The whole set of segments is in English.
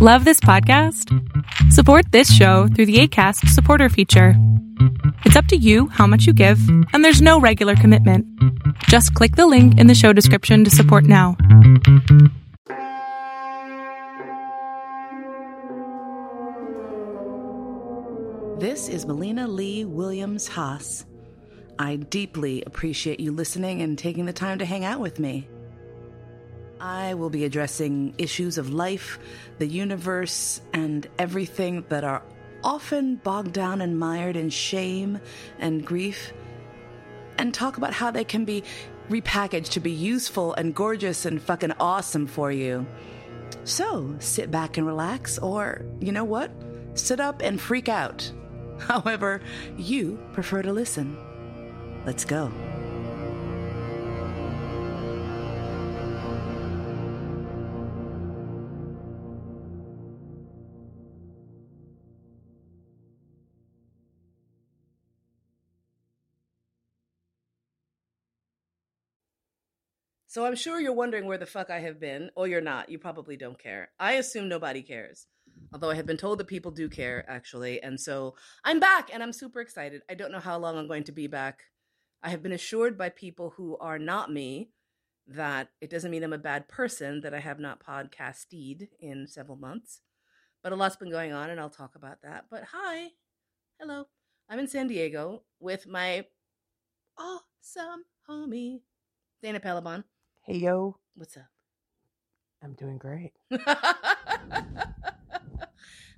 Love this podcast? Support this show through the ACAST supporter feature. It's up to you how much you give, and there's no regular commitment. Just click the link in the show description to support now. This is Mollena Lee Williams Haas. I deeply appreciate you listening and taking the time to hang out with me. I will be addressing issues of life, the universe, and everything that are often bogged down and mired in shame and grief, and talk about how they can be repackaged to be useful and gorgeous and fucking awesome for you. So sit back and relax, or you know what? Sit up and freak out. However, you prefer to listen. Let's go. So I'm sure you're wondering where the fuck I have been, or you're not. You probably don't care. I assume nobody cares. Although I have been told that people do care, actually. And so I'm back and I'm super excited. I don't know how long I'm going to be back. I have been assured by people who are not me that it doesn't mean I'm a bad person, that I have not podcasted in several months. But a lot's been going on and I'll talk about that. But hi, hello. I'm in San Diego with my awesome homie, Dana Pelabon. Hey yo, What's up? I'm doing great.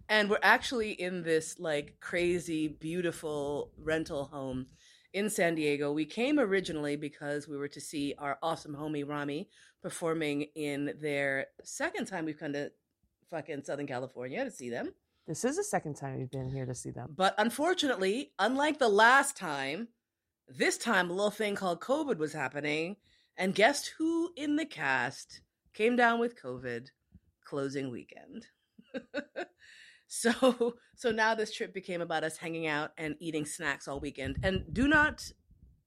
and we're actually in this like crazy, beautiful rental home in San Diego. We came originally because we were to see our awesome homie Rami performing in their second time we've come to fucking Southern California to see them. This is the second time we've been here to see them. But unfortunately, unlike the last time, this time a little thing called COVID was happening. And guess who in the cast came down with COVID closing weekend? so so now this trip became about us hanging out and eating snacks all weekend. And do not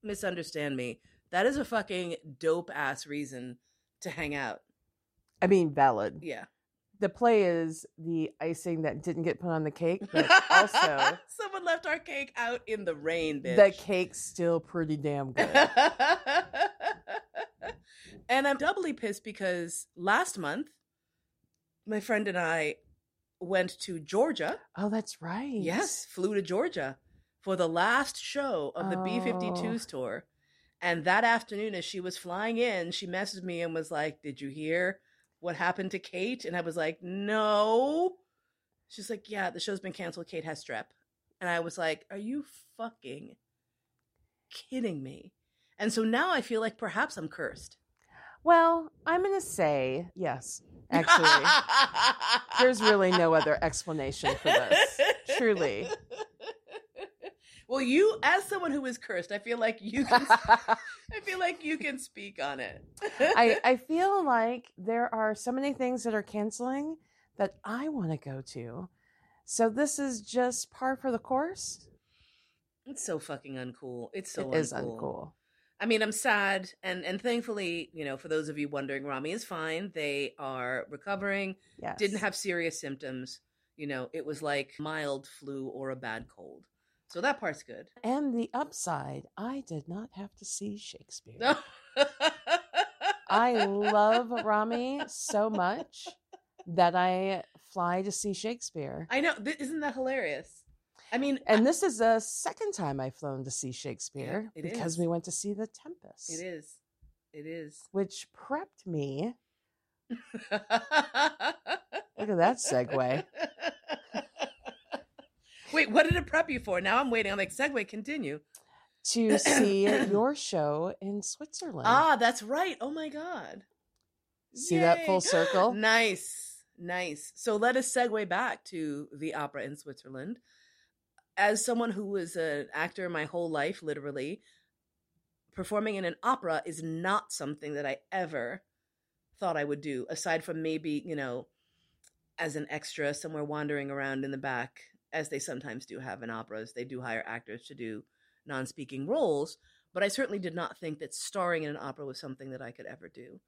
misunderstand me. That is a fucking dope ass reason to hang out. I mean, valid. Yeah. The play is the icing that didn't get put on the cake, but also someone left our cake out in the rain, bitch. the cake's still pretty damn good. And I'm doubly pissed because last month, my friend and I went to Georgia. oh, that's right. Yes, flew to Georgia for the last show of the B 52s tour. And that afternoon, as she was flying in, she messaged me and was like, Did you hear what happened to Kate? And I was like, No. She's like, Yeah, the show's been canceled. Kate has strep. And I was like, Are you fucking kidding me? And so now I feel like perhaps I'm cursed. Well, I'm going to say yes. Actually, there's really no other explanation for this. Truly. Well, you, as someone who is cursed, I feel like you can. I feel like you can speak on it. I, I feel like there are so many things that are canceling that I want to go to. So this is just par for the course. it's so fucking uncool. It's so it is uncool. I mean, I'm sad, and and thankfully, you know, for those of you wondering, Rami is fine. They are recovering. Yes. Didn't have serious symptoms. You know, it was like mild flu or a bad cold. So that part's good. And the upside, I did not have to see Shakespeare. No. I love Rami so much that I fly to see Shakespeare. I know. Isn't that hilarious? I mean, And this is the second time I've flown to see Shakespeare because is. we went to see The Tempest, it is. It is. which prepped me. Look at that segue. Wait, what did it prep you for? Now I'm waiting. I'm like, segue, continue. to see your show in Switzerland. Ah, that's right. Oh my God. See that full circle? Nice. Nice. So let us segue back to the opera in Switzerland. As someone who was an actor my whole life, literally, performing in an opera is not something that I ever thought I would do, aside from maybe, you know, as an extra somewhere wandering around in the back, as they sometimes do have in operas. They do hire actors to do non speaking roles, but I certainly did not think that starring in an opera was something that I could ever do.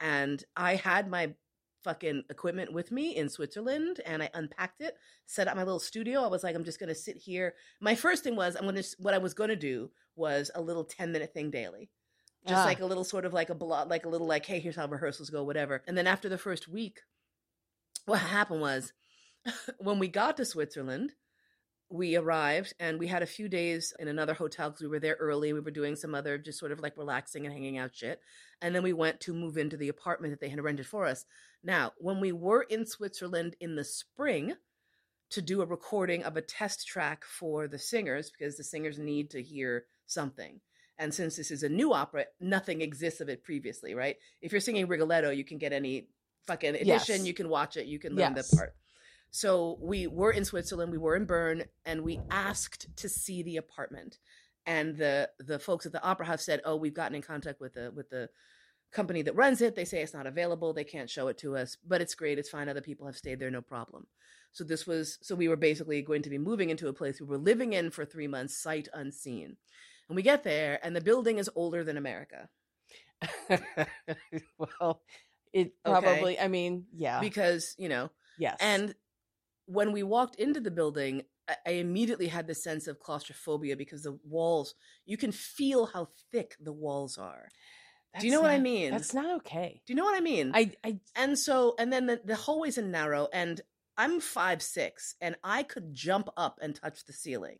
And I had my fucking equipment with me in Switzerland and I unpacked it, set up my little studio. I was like, I'm just going to sit here. My first thing was, I'm going to, what I was going to do was a little 10 minute thing daily. Just Ah. like a little sort of like a blog, like a little like, hey, here's how rehearsals go, whatever. And then after the first week, what happened was when we got to Switzerland, we arrived and we had a few days in another hotel because we were there early. We were doing some other just sort of like relaxing and hanging out shit. And then we went to move into the apartment that they had rented for us. Now, when we were in Switzerland in the spring to do a recording of a test track for the singers, because the singers need to hear something. And since this is a new opera, nothing exists of it previously, right? If you're singing Rigoletto, you can get any fucking edition, Yes. you can watch it, you can learn Yes. the part. So we were in Switzerland, we were in Bern, and we asked to see the apartment. And the the folks at the opera house said, "Oh, we've gotten in contact with the with the company that runs it. They say it's not available. They can't show it to us, but it's great. It's fine. Other people have stayed there, no problem." So this was so we were basically going to be moving into a place we were living in for three months, sight unseen. And we get there, and the building is older than America well, it Okay. probably. I mean, yeah. because you know yes. And when we walked into the building, I, immediately had the sense of claustrophobia because the walls, you can feel how thick the walls are. Do you That's know what I mean? That's not okay. Do you know what I mean? I. I. and so, and then the, the hallways are narrow, and I'm five six, and I could jump up and touch the ceiling.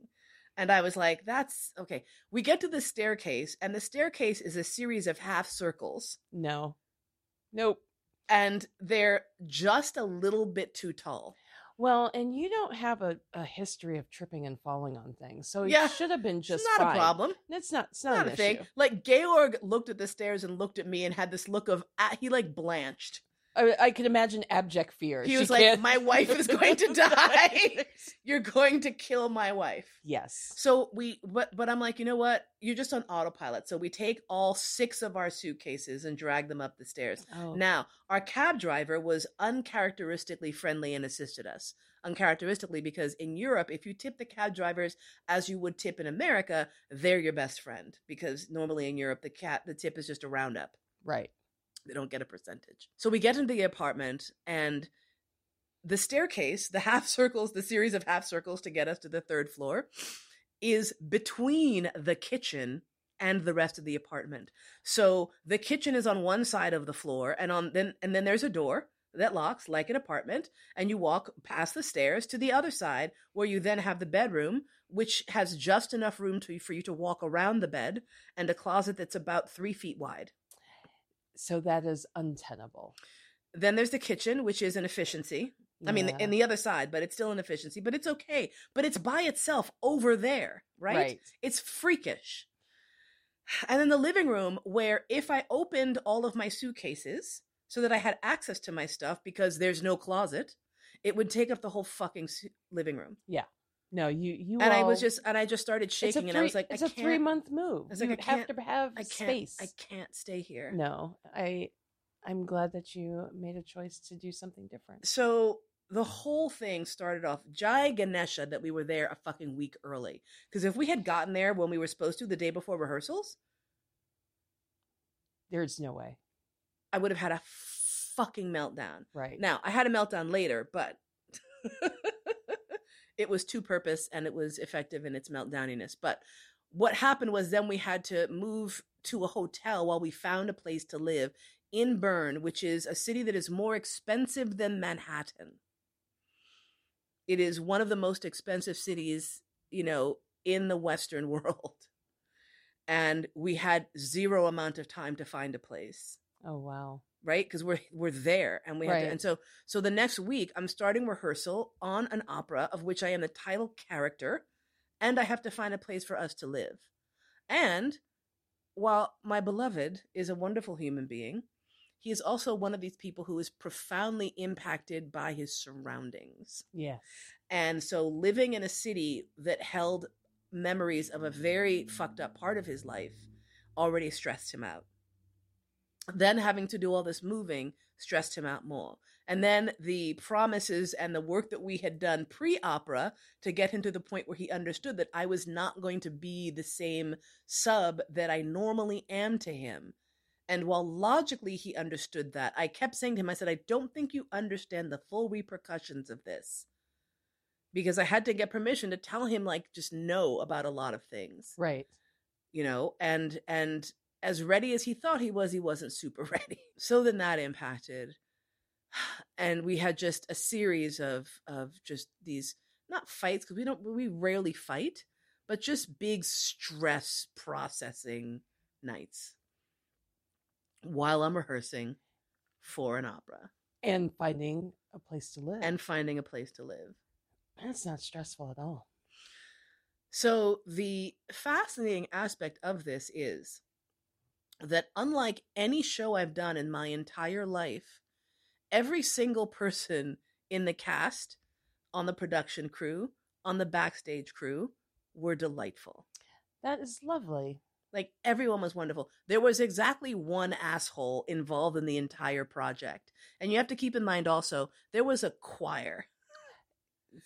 And I was like, that's okay. We get to the staircase, and the staircase is a series of half circles, No. Nope. and they're just a little bit too tall. Well, and you don't have a, a history of tripping and falling on things, so Yeah. it should have been just it's not fine. a problem. It's not. It's not, not, a an thing. Like Georg looked at the stairs and looked at me and had this look of ah, he like blanched. I, I could imagine abject fear. He She was like, can't- "My wife is going to die. You're going to kill my wife." yes. So we, but but I'm like, you know what? You're just on autopilot. So we take all six of our suitcases and drag them up the stairs. Oh. Now, our cab driver was uncharacteristically friendly and assisted us. Uncharacteristically, because in Europe, if you tip the cab drivers as you would tip in America, they're your best friend. Because normally in Europe, the cat the tip is just a roundup. right. They don't get a percentage. So we get into the apartment and the staircase, the half circles, the series of half circles to get us to the third floor, is between the kitchen and the rest of the apartment. So the kitchen is on one side of the floor and on then and then there's a door that locks like an apartment and you walk past the stairs to the other side where you then have the bedroom which has just enough room to, for you to walk around the bed and a closet that's about three feet wide So that is untenable. Then there's the kitchen, which is an efficiency. I mean, Yeah. in the other side, but it's still an efficiency, but it's okay. But it's by itself over there, right? Right. It's freakish. And then the living room, where if I opened all of my suitcases so that I had access to my stuff because there's no closet, it would take up the whole fucking su- living room. No, you you. and I was just, and I just started shaking, and I was like, it's I a three month move. I was like, you I have to have I space. I can't stay here. No, I. I'm glad that you made a choice to do something different. so the whole thing started off Jai Ganesha that we were there a fucking week early. Because if we had gotten there when we were supposed to the day before rehearsals, There's no way. I would have had a fucking meltdown. Right. Now, I had a meltdown later, but it was to purpose and it was effective in its meltdowniness. But what happened was then we had to move to a hotel while we found a place to live in Bern, which is a city that is more expensive than Manhattan. It is one of the most expensive cities, you know, in the Western world. And we had zero amount of time to find a place oh wow. Right because we're we're there and we have to and so so the next week i'm starting rehearsal on an opera of which i am the title character and i have to find a place for us to live and while my beloved is a wonderful human being he is also one of these people who is profoundly impacted by his surroundings Yes. and so living in a city that held memories of a very fucked up part of his life already stressed him out. Then having to do all this moving stressed him out more. And then the promises and the work that we had done pre opera to get him to the point where he understood that I was not going to be the same sub that I normally am to him. And while logically he understood that, I kept saying to him, I said, I don't think you understand the full repercussions of this. Because I had to get permission to tell him, like, just no about a lot of things. Right. You know, and and as ready as he thought he was, he wasn't super ready. So then that impacted. And we had just a series of of just these not fights, because we don't we rarely fight, but just big stress processing nights while I'm rehearsing for an opera And finding a place to live. and finding a place to live. that's not stressful at all. So, the fascinating aspect of this is that unlike any show I've done in my entire life, every single person in the cast, on the production crew, on the backstage crew were delightful. That is lovely. Like everyone was wonderful. There was exactly one asshole involved in the entire project. And you have to keep in mind also, there was a choir.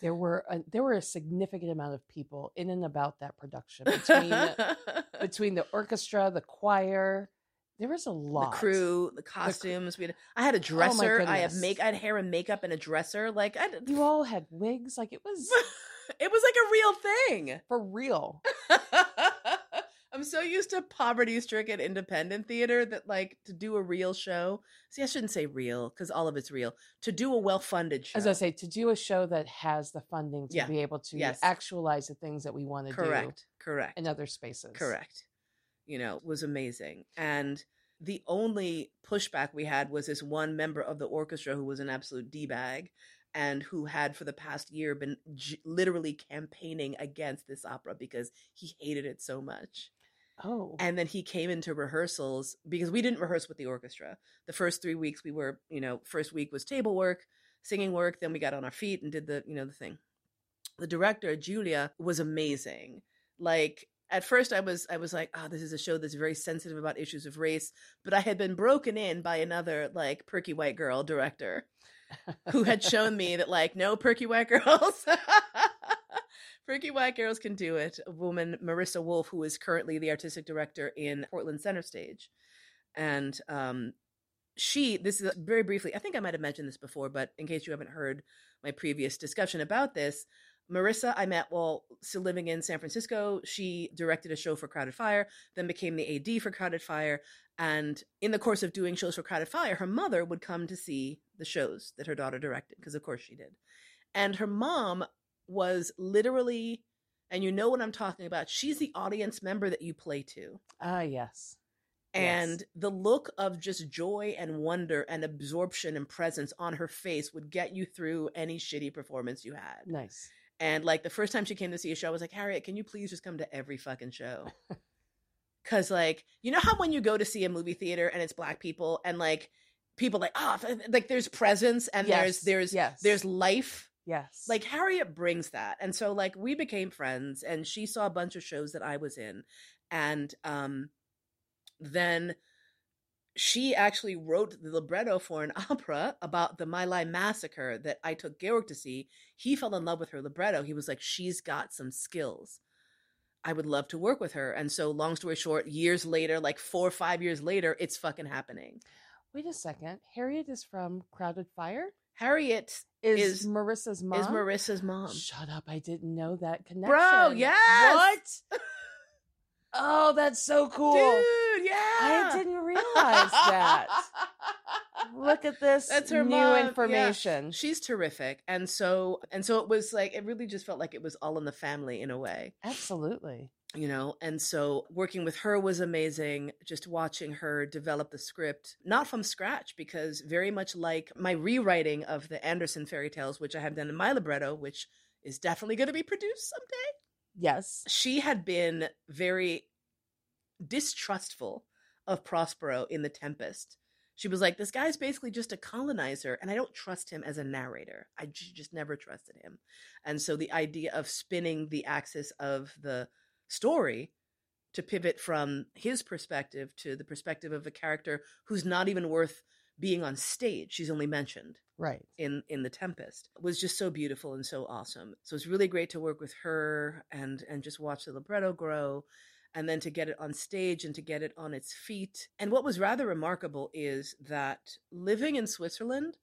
There were a, there were a significant amount of people in and about that production between between the orchestra, the choir. There was a lot. the crew, the costumes. we had, I had a oh dresser. I had make. I had hair and makeup and a dresser. Like I, You all had wigs, like it was it was like a real thing. for real. I'm so used to poverty-stricken independent theater that like to do a real show. See, I shouldn't say real because all of it's real. To do a well-funded show, As I say, to do a show that has the funding to Yeah. be able to Yes. actualize the things that we want to do correct, correct, in other spaces. correct. You know, was amazing. And the only pushback we had was this one member of the orchestra who was an absolute d bag and who had for the past year been j- literally campaigning against this opera because he hated it so much. Oh, And then he came into rehearsals because we didn't rehearse with the orchestra. The first three weeks we were, you know, first week was table work, singing work. Then we got on our feet and did the, you know, the thing. The director, Julia, was amazing. Like at first I was I was like, oh, this is a show that's very sensitive about issues of race. But I had been broken in by another like perky white girl director who had shown me that like no perky white girls perky white girls can do it a woman marissa wolf who is currently the artistic director in portland center stage. And um she this is very briefly i think i might have mentioned this before but in case you haven't heard my previous discussion about this marissa i met while still living in san francisco. She directed a show for crowded fire then became the ad for crowded fire. And in the course of doing shows for crowded fire her mother would come to see the shows that her daughter directed because of course she did. And her mom was literally and you know what i'm talking about she's the audience member that you play to ah, yes. and the look of just joy and wonder and absorption and presence on her face would get you through any shitty performance you had Nice. and like the first time she came to see a show i was like harriet can you please just come to every fucking show because like you know how when you go to see a movie theater and it's black people and like people like oh like there's presence and there's there's yes. there's life Yes. like Harriet brings that. And so like we became friends and she saw a bunch of shows that I was in. And um then she actually wrote the libretto for an opera about the My Lai massacre that I took Georg to see. He fell in love with her libretto. He was like, she's got some skills. I would love to work with her. And so, long story short, years later, like four or five years later, it's fucking happening. Wait a second. Harriet is from Crowded Fire. Harriet Is, Is- Marissa's mom? is Marissa's mom. Shut up! I didn't know that connection. Bro, yes! What? Oh, that's so cool. Dude, yeah. I didn't realize that. Look at this That's her new mom, yeah. information. She's terrific. And so and so it was like it really just felt like it was all in the family in a way, Absolutely. You know. And so working with her was amazing. Just watching her develop the script, not from scratch, because very much like my rewriting of the Anderson fairy tales, which I have done in my libretto, which is definitely going to be produced someday. Yes. she had been very distrustful of Prospero in The Tempest. She was like, this guy's basically just a colonizer, and I don't trust him as a narrator. i just never trusted him. And so the idea of spinning the axis of the story to pivot from his perspective to the perspective of a character who's not even worth being on stage, she's only mentioned Right. in in the tempest was just so beautiful and so awesome so it's really great to work with her and and just watch the libretto grow and then to get it on stage and to get it on its feet. And what was rather remarkable is that living in Switzerland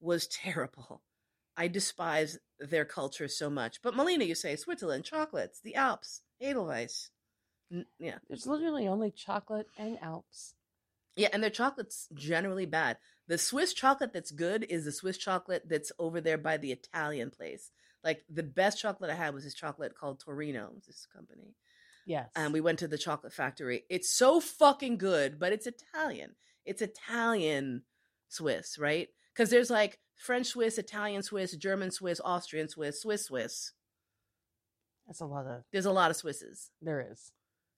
was terrible. I despise their culture so much. But Mollena, you say Switzerland, chocolates, the Alps, Edelweiss. N- yeah. There's literally only chocolate and Alps. Yeah, and their chocolate's generally bad. The Swiss chocolate that's good is the Swiss chocolate that's over there by the Italian place. Like the best chocolate I had was this chocolate called Torino, this company. Yes. And we went to the chocolate factory. It's so fucking good, but it's Italian. It's Italian Swiss, right? Because there's like French Swiss, Italian Swiss, German Swiss, Austrian Swiss, Swiss Swiss. That's a lot of. There's a lot of Swisses There is.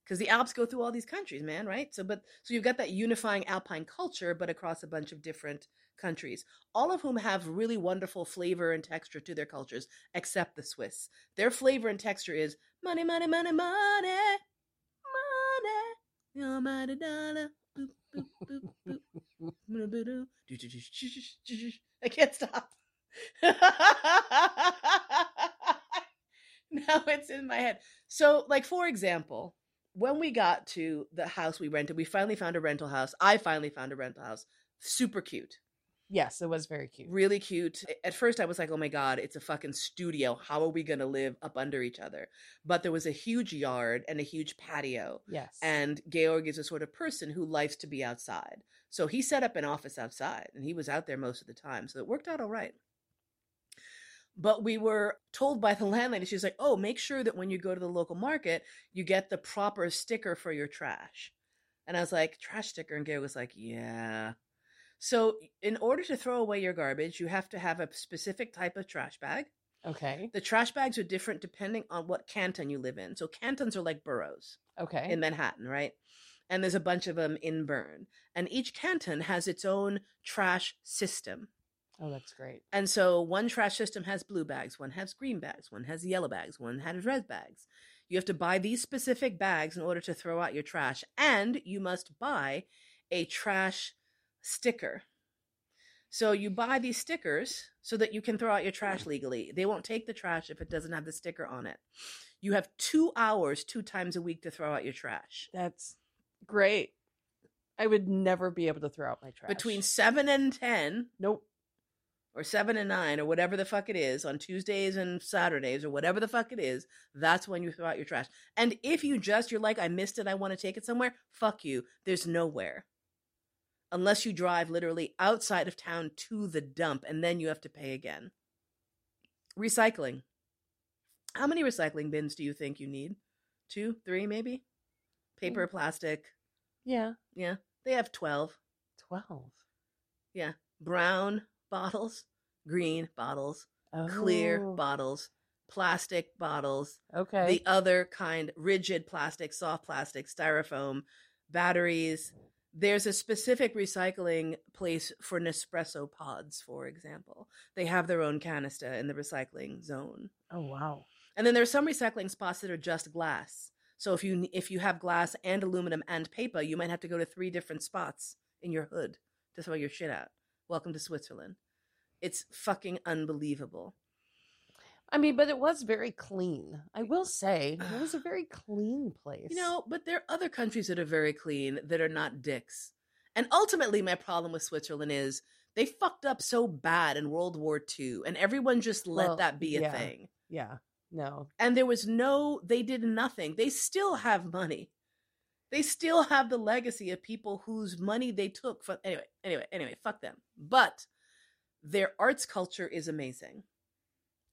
because the Alps go through all these countries, man, right? So, but so you've got that unifying Alpine culture, but across a bunch of different countries, all of whom have really wonderful flavor and texture to their cultures, except the Swiss. Their flavor and texture is money, money, money, money, money, your money dollar. I can't stop. now it's in my head. So, like for example, when we got to the house we rented, we finally found a rental house. I finally found a rental house. Super cute. Yes, it was very cute. Really cute. At first I was like, "Oh my god, it's a fucking studio. How are we going to live up under each other?" But there was a huge yard and a huge patio. Yes. And Georg is a sort of person who likes to be outside. So he set up an office outside and he was out there most of the time. So it worked out all right. But we were told by the landlady, she's like, oh, make sure that when you go to the local market, you get the proper sticker for your trash. And I was like, trash sticker? And Georg was like, yeah. So in order to throw away your garbage, you have to have a specific type of trash bag. okay. The trash bags are different depending on what canton you live in. So cantons are like boroughs Okay. in Manhattan, right? And there's a bunch of them in Bern. And each canton has its own trash system. Oh, that's great. And so one trash system has blue bags, one has green bags, one has yellow bags, one has red bags. You have to buy these specific bags in order to throw out your trash. And you must buy a trash sticker. So you buy these stickers so that you can throw out your trash legally. They won't take the trash if it doesn't have the sticker on it. You have two hours, two times a week to throw out your trash. That's great. I would never be able to throw out my trash. Between seven and ten, nope. Or seven and nine, or whatever the fuck it is, on Tuesdays and Saturdays, or whatever the fuck it is, that's when you throw out your trash. And if you just, you're like, I missed it, I want to take it somewhere, fuck you. There's nowhere. Unless you drive literally outside of town to the dump, and then you have to pay again. Recycling. How many recycling bins do you think you need? Two, three, maybe? Paper, plastic. Yeah. Yeah, they have 12. Twelve. Yeah. Brown bottles, green bottles, Oh. clear bottles, plastic bottles, Okay. the other kind, rigid plastic, soft plastic, styrofoam, batteries. There's a specific recycling place for Nespresso pods, for example. They have their own canister in the recycling zone. oh wow. And then there's some recycling spots that are just glass. So if you if you have glass and aluminum and paper, you might have to go to three different spots in your hood to throw your shit out. Welcome to Switzerland. It's fucking unbelievable. I mean, but it was very clean. I will say it was a very clean place. You know, but there are other countries that are very clean that are not dicks. And ultimately, my problem with Switzerland is they fucked up so bad in World War II, and everyone just let Well, that be a yeah. thing. Yeah. No. and there was no they did nothing they still have money they still have the legacy of people whose money they took from anyway anyway anyway fuck them but their arts culture is amazing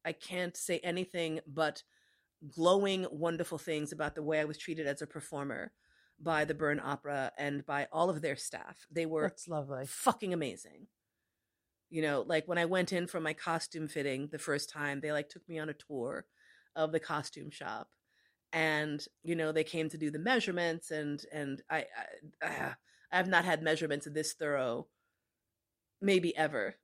i can't say anything but glowing wonderful things about the way i was treated as a performer by the Bern Opera and by all of their staff they were That's lovely. fucking amazing. You know, like when I went in for my costume fitting the first time, they like took me on a tour of the costume shop, and you know they came to do the measurements, and and I I, uh, I have not had measurements of this thorough, maybe ever.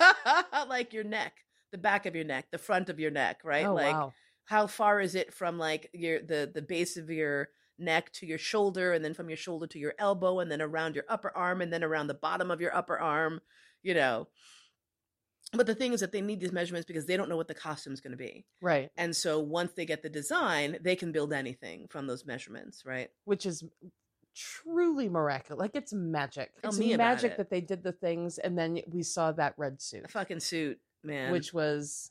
like your neck, the back of your neck, the front of your neck, right? Oh like wow. how far is it from like your the the base of your neck to your shoulder and then from your shoulder to your elbow and then around your upper arm and then around the bottom of your upper arm you know But the thing is that they need these measurements because they don't know what the costume's going to be. Right. And so once they get the design, they can build anything from those measurements, right? Which is truly miraculous. Like it's magic. Tell It's magic it. that they did the things and then we saw that red suit, A fucking suit, man. which was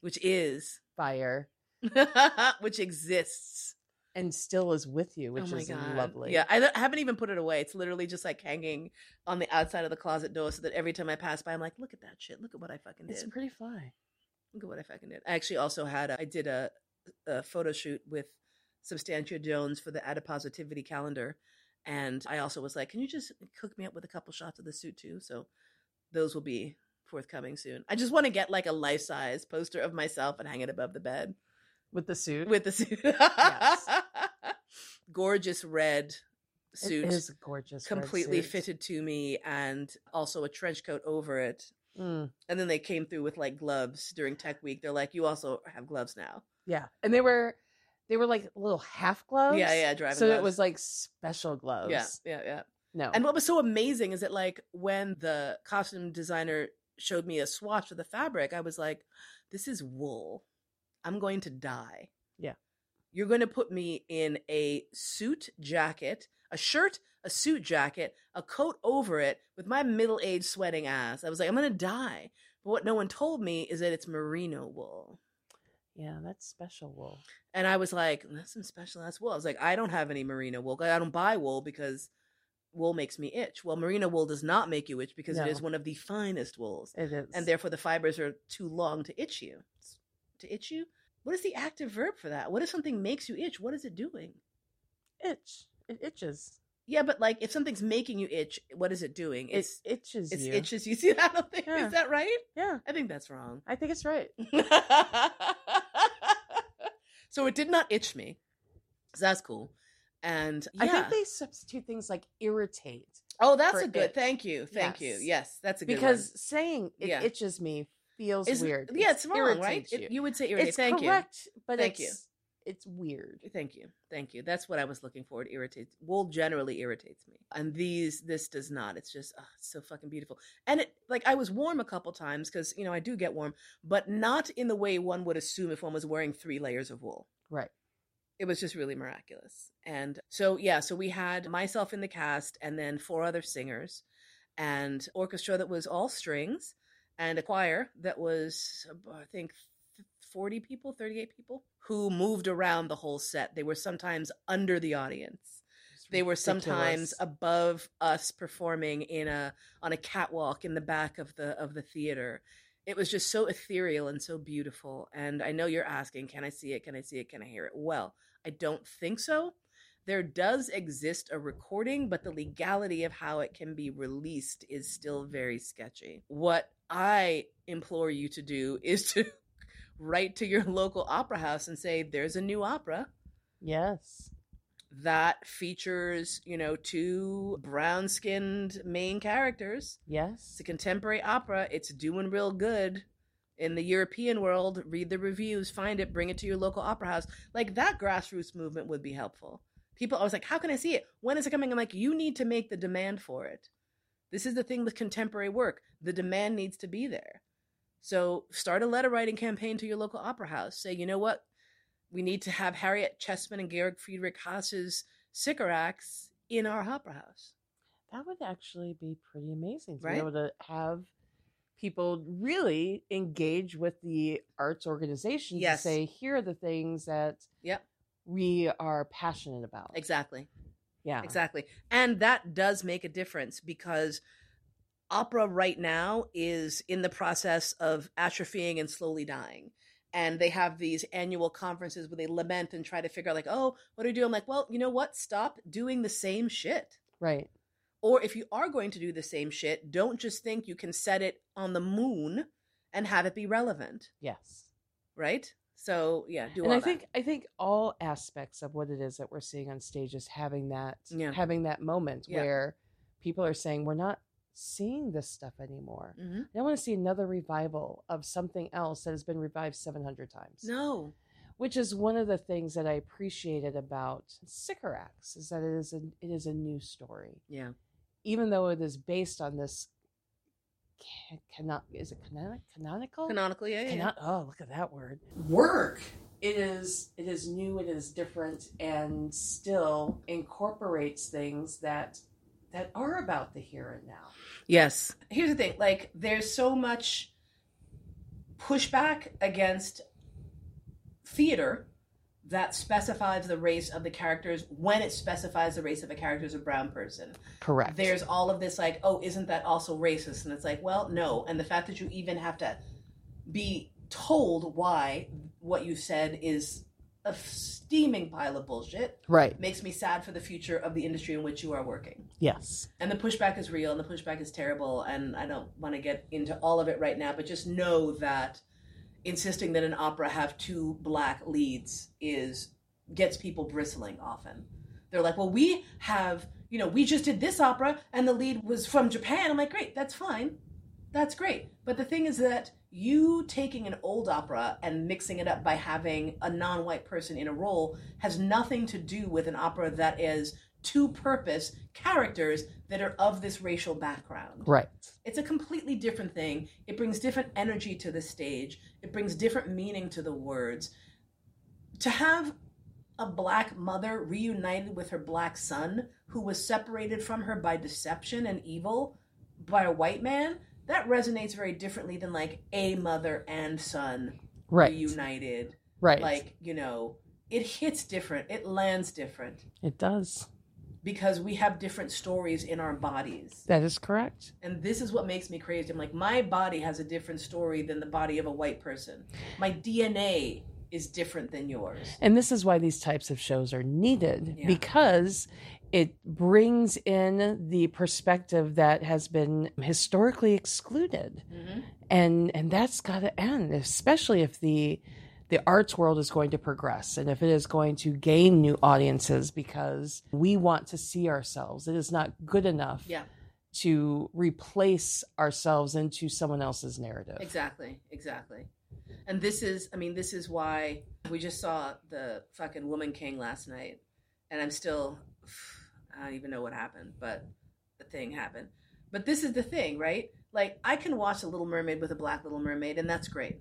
which is fire which exists. and still is with you, oh which oh is god, lovely. Yeah, I don't- haven't even put it away. It's literally just like hanging on the outside of the closet door, so that every time I pass by, I'm like, look at that shit. Look at what I fucking did. It's pretty fly. Look at what I fucking did. I actually also had a, I did a, a photo shoot with Substantia Jones for the Adipositivity calendar, and I also was like, can you just cook me up with a couple shots of the suit too? So those will be forthcoming soon. I just want to get like a life size poster of myself and hang it above the bed With the suit. with the suit. Yes. Gorgeous red suit. It is a gorgeous. completely fitted to me and also a trench coat over it. Mm, And then they came through with like gloves during tech week. They're like, you also have gloves now. yeah, and they were they were like little half gloves. Yeah, yeah, driving So it was like special gloves. Yeah, yeah, yeah. No. And what was so amazing is that like when the costume designer showed me a swatch of the fabric, I was like, this is wool. I'm going to die. Yeah. You're going to put me in a suit jacket, a shirt, a suit jacket, a coat over it with my middle-aged sweating ass. I was like, I'm going to die. But what no one told me is that it's merino wool. Yeah, that's special wool. And I was like, that's some special ass wool. I was like, I don't have any merino wool. I don't buy wool because wool makes me itch. Well, merino wool does not make you itch because it is one of the finest wools. It is. And therefore the fibers are too long to itch you. To itch you? What is the active verb for that? What if something makes you itch? What is it doing? itch. It itches. Yeah, but like if something's making you itch, what is it doing? It It's itches it's you. itches. You see that? I don't think Yeah. is that right? Yeah, I think that's wrong. I think it's right. so it did not itch me. So that's cool. And yeah. I think they substitute things like irritate Oh, that's a good. itch. Thank you. Thank you. Yes. Yes, that's a good because saying it Yeah. itches me feels one. Is- weird. Yeah, it's wrong, right? irritates It- you. you would say irritate. It's Thank correct, but Thank you. It's weird. Thank you. Thank you. That's what I was looking for. It irritates. Wool generally irritates me, and these this does not. It's just oh, it's so fucking beautiful. And it like I was warm a couple times because you know I do get warm, but not in the way one would assume if one was wearing three layers of wool. Right. it was just really miraculous. And so, yeah, so we had myself in the cast and then four other singers and orchestra that was all strings and a choir that was, I think, 40 people, 38 people who moved around the whole set. They were sometimes under the audience. It's They were sometimes above us performing in a on a catwalk in the back of the of the theater. It was just so ethereal and so beautiful. And I know you're asking, can I see it? Can I see it? Can I hear it? Well, I don't think so. There does exist a recording, but the legality of how it can be released is still very sketchy. What I implore you to do is to write to your local opera house and say, there's a new opera yes. that features, you know, two brown skinned main characters. Yes. It's a contemporary opera. It's doing real good in the European world. Read the reviews, find it, bring it to your local opera house. Like that grassroots movement would be helpful. People always like, how can I see it? When is it coming? I'm like, you need to make the demand for it. This is the thing with contemporary work. The demand needs to be there. So start a letter writing campaign to your local opera house. Say, you know what? We need to have Harriet Chessman and Georg Friedrich Haas's Sycorax in our opera house. That would actually be pretty amazing to Right? be able to have people really engage with the arts organization Yes. to say, here are the things that Yep. we are passionate about. Exactly. Yeah. Exactly. And that does make a difference because opera right now is in the process of atrophying and slowly dying. And they have these annual conferences where they lament and try to figure out, like, oh, what do we do? I'm like, well, you know what? Stop doing the same shit. Right. Or if you are going to do the same shit, don't just think you can set it on the moon and have it be relevant, Yes. right? So yeah, do and all I that. think I think all aspects of what it is that we're seeing on stage is having that Yeah. having that moment Yeah. where people are saying we're not seeing this stuff anymore. Mhm. I don't want to see another revival of something else that has been revived 700 times. no, Which is one of the things that I appreciated about Sycorax is that it is a it is a new story. yeah, Even though it is based on this can, cannot is it canonic, canonical? Canonical, yeah, yeah. Cannot, oh, look at that word. Work. It is. It is new. It is different, and still incorporates things that that are about the here and now. Yes. Here's the thing like, there's so much pushback against theater that specifies the race of the characters when it specifies the race of a character as a brown person. Correct. There's all of this, like, oh, isn't that also racist? And it's like, well, no. And the fact that you even have to be told why what you said is a steaming pile of bullshit right makes me sad for the future of the industry in which you are working. Yes. And the pushback is real and the pushback is terrible. And I don't want to get into all of it right now, but just know that insisting that an opera have two black leads is gets people bristling often. They're like, well, we have, you know, we just did this opera and the lead was from Japan. I'm like, great, that's fine. That's great. But the thing is that you taking an old opera and mixing it up by having a non white person in a role has nothing to do with an opera that is to purpose characters that are of this racial background. Right. It's a completely different thing. It brings different energy to the stage, it brings different meaning to the words. To have a black mother reunited with her black son who was separated from her by deception and evil by a white man that resonates very differently than like a mother and son Right. reunited Right. like you know it hits different it lands different it does. because we have different stories in our bodies That is correct. and this is what makes me crazy i'm like my body has a different story than the body of a white person my dna is different than yours And this is why these types of shows are needed Yeah. because it brings in the perspective that has been historically excluded. hmm And and that's got to end, especially if the the arts world is going to progress and if it is going to gain new audiences because we want to see ourselves. It is not good enough yeah to replace ourselves into someone else's narrative. Exactly, exactly. And this is, I mean, this is why we just saw the fucking Woman King last night, and I'm still, I don't even know what happened, but the thing happened. But this is the thing, right? Like, I can watch a Little Mermaid with a Black Little Mermaid, and that's great.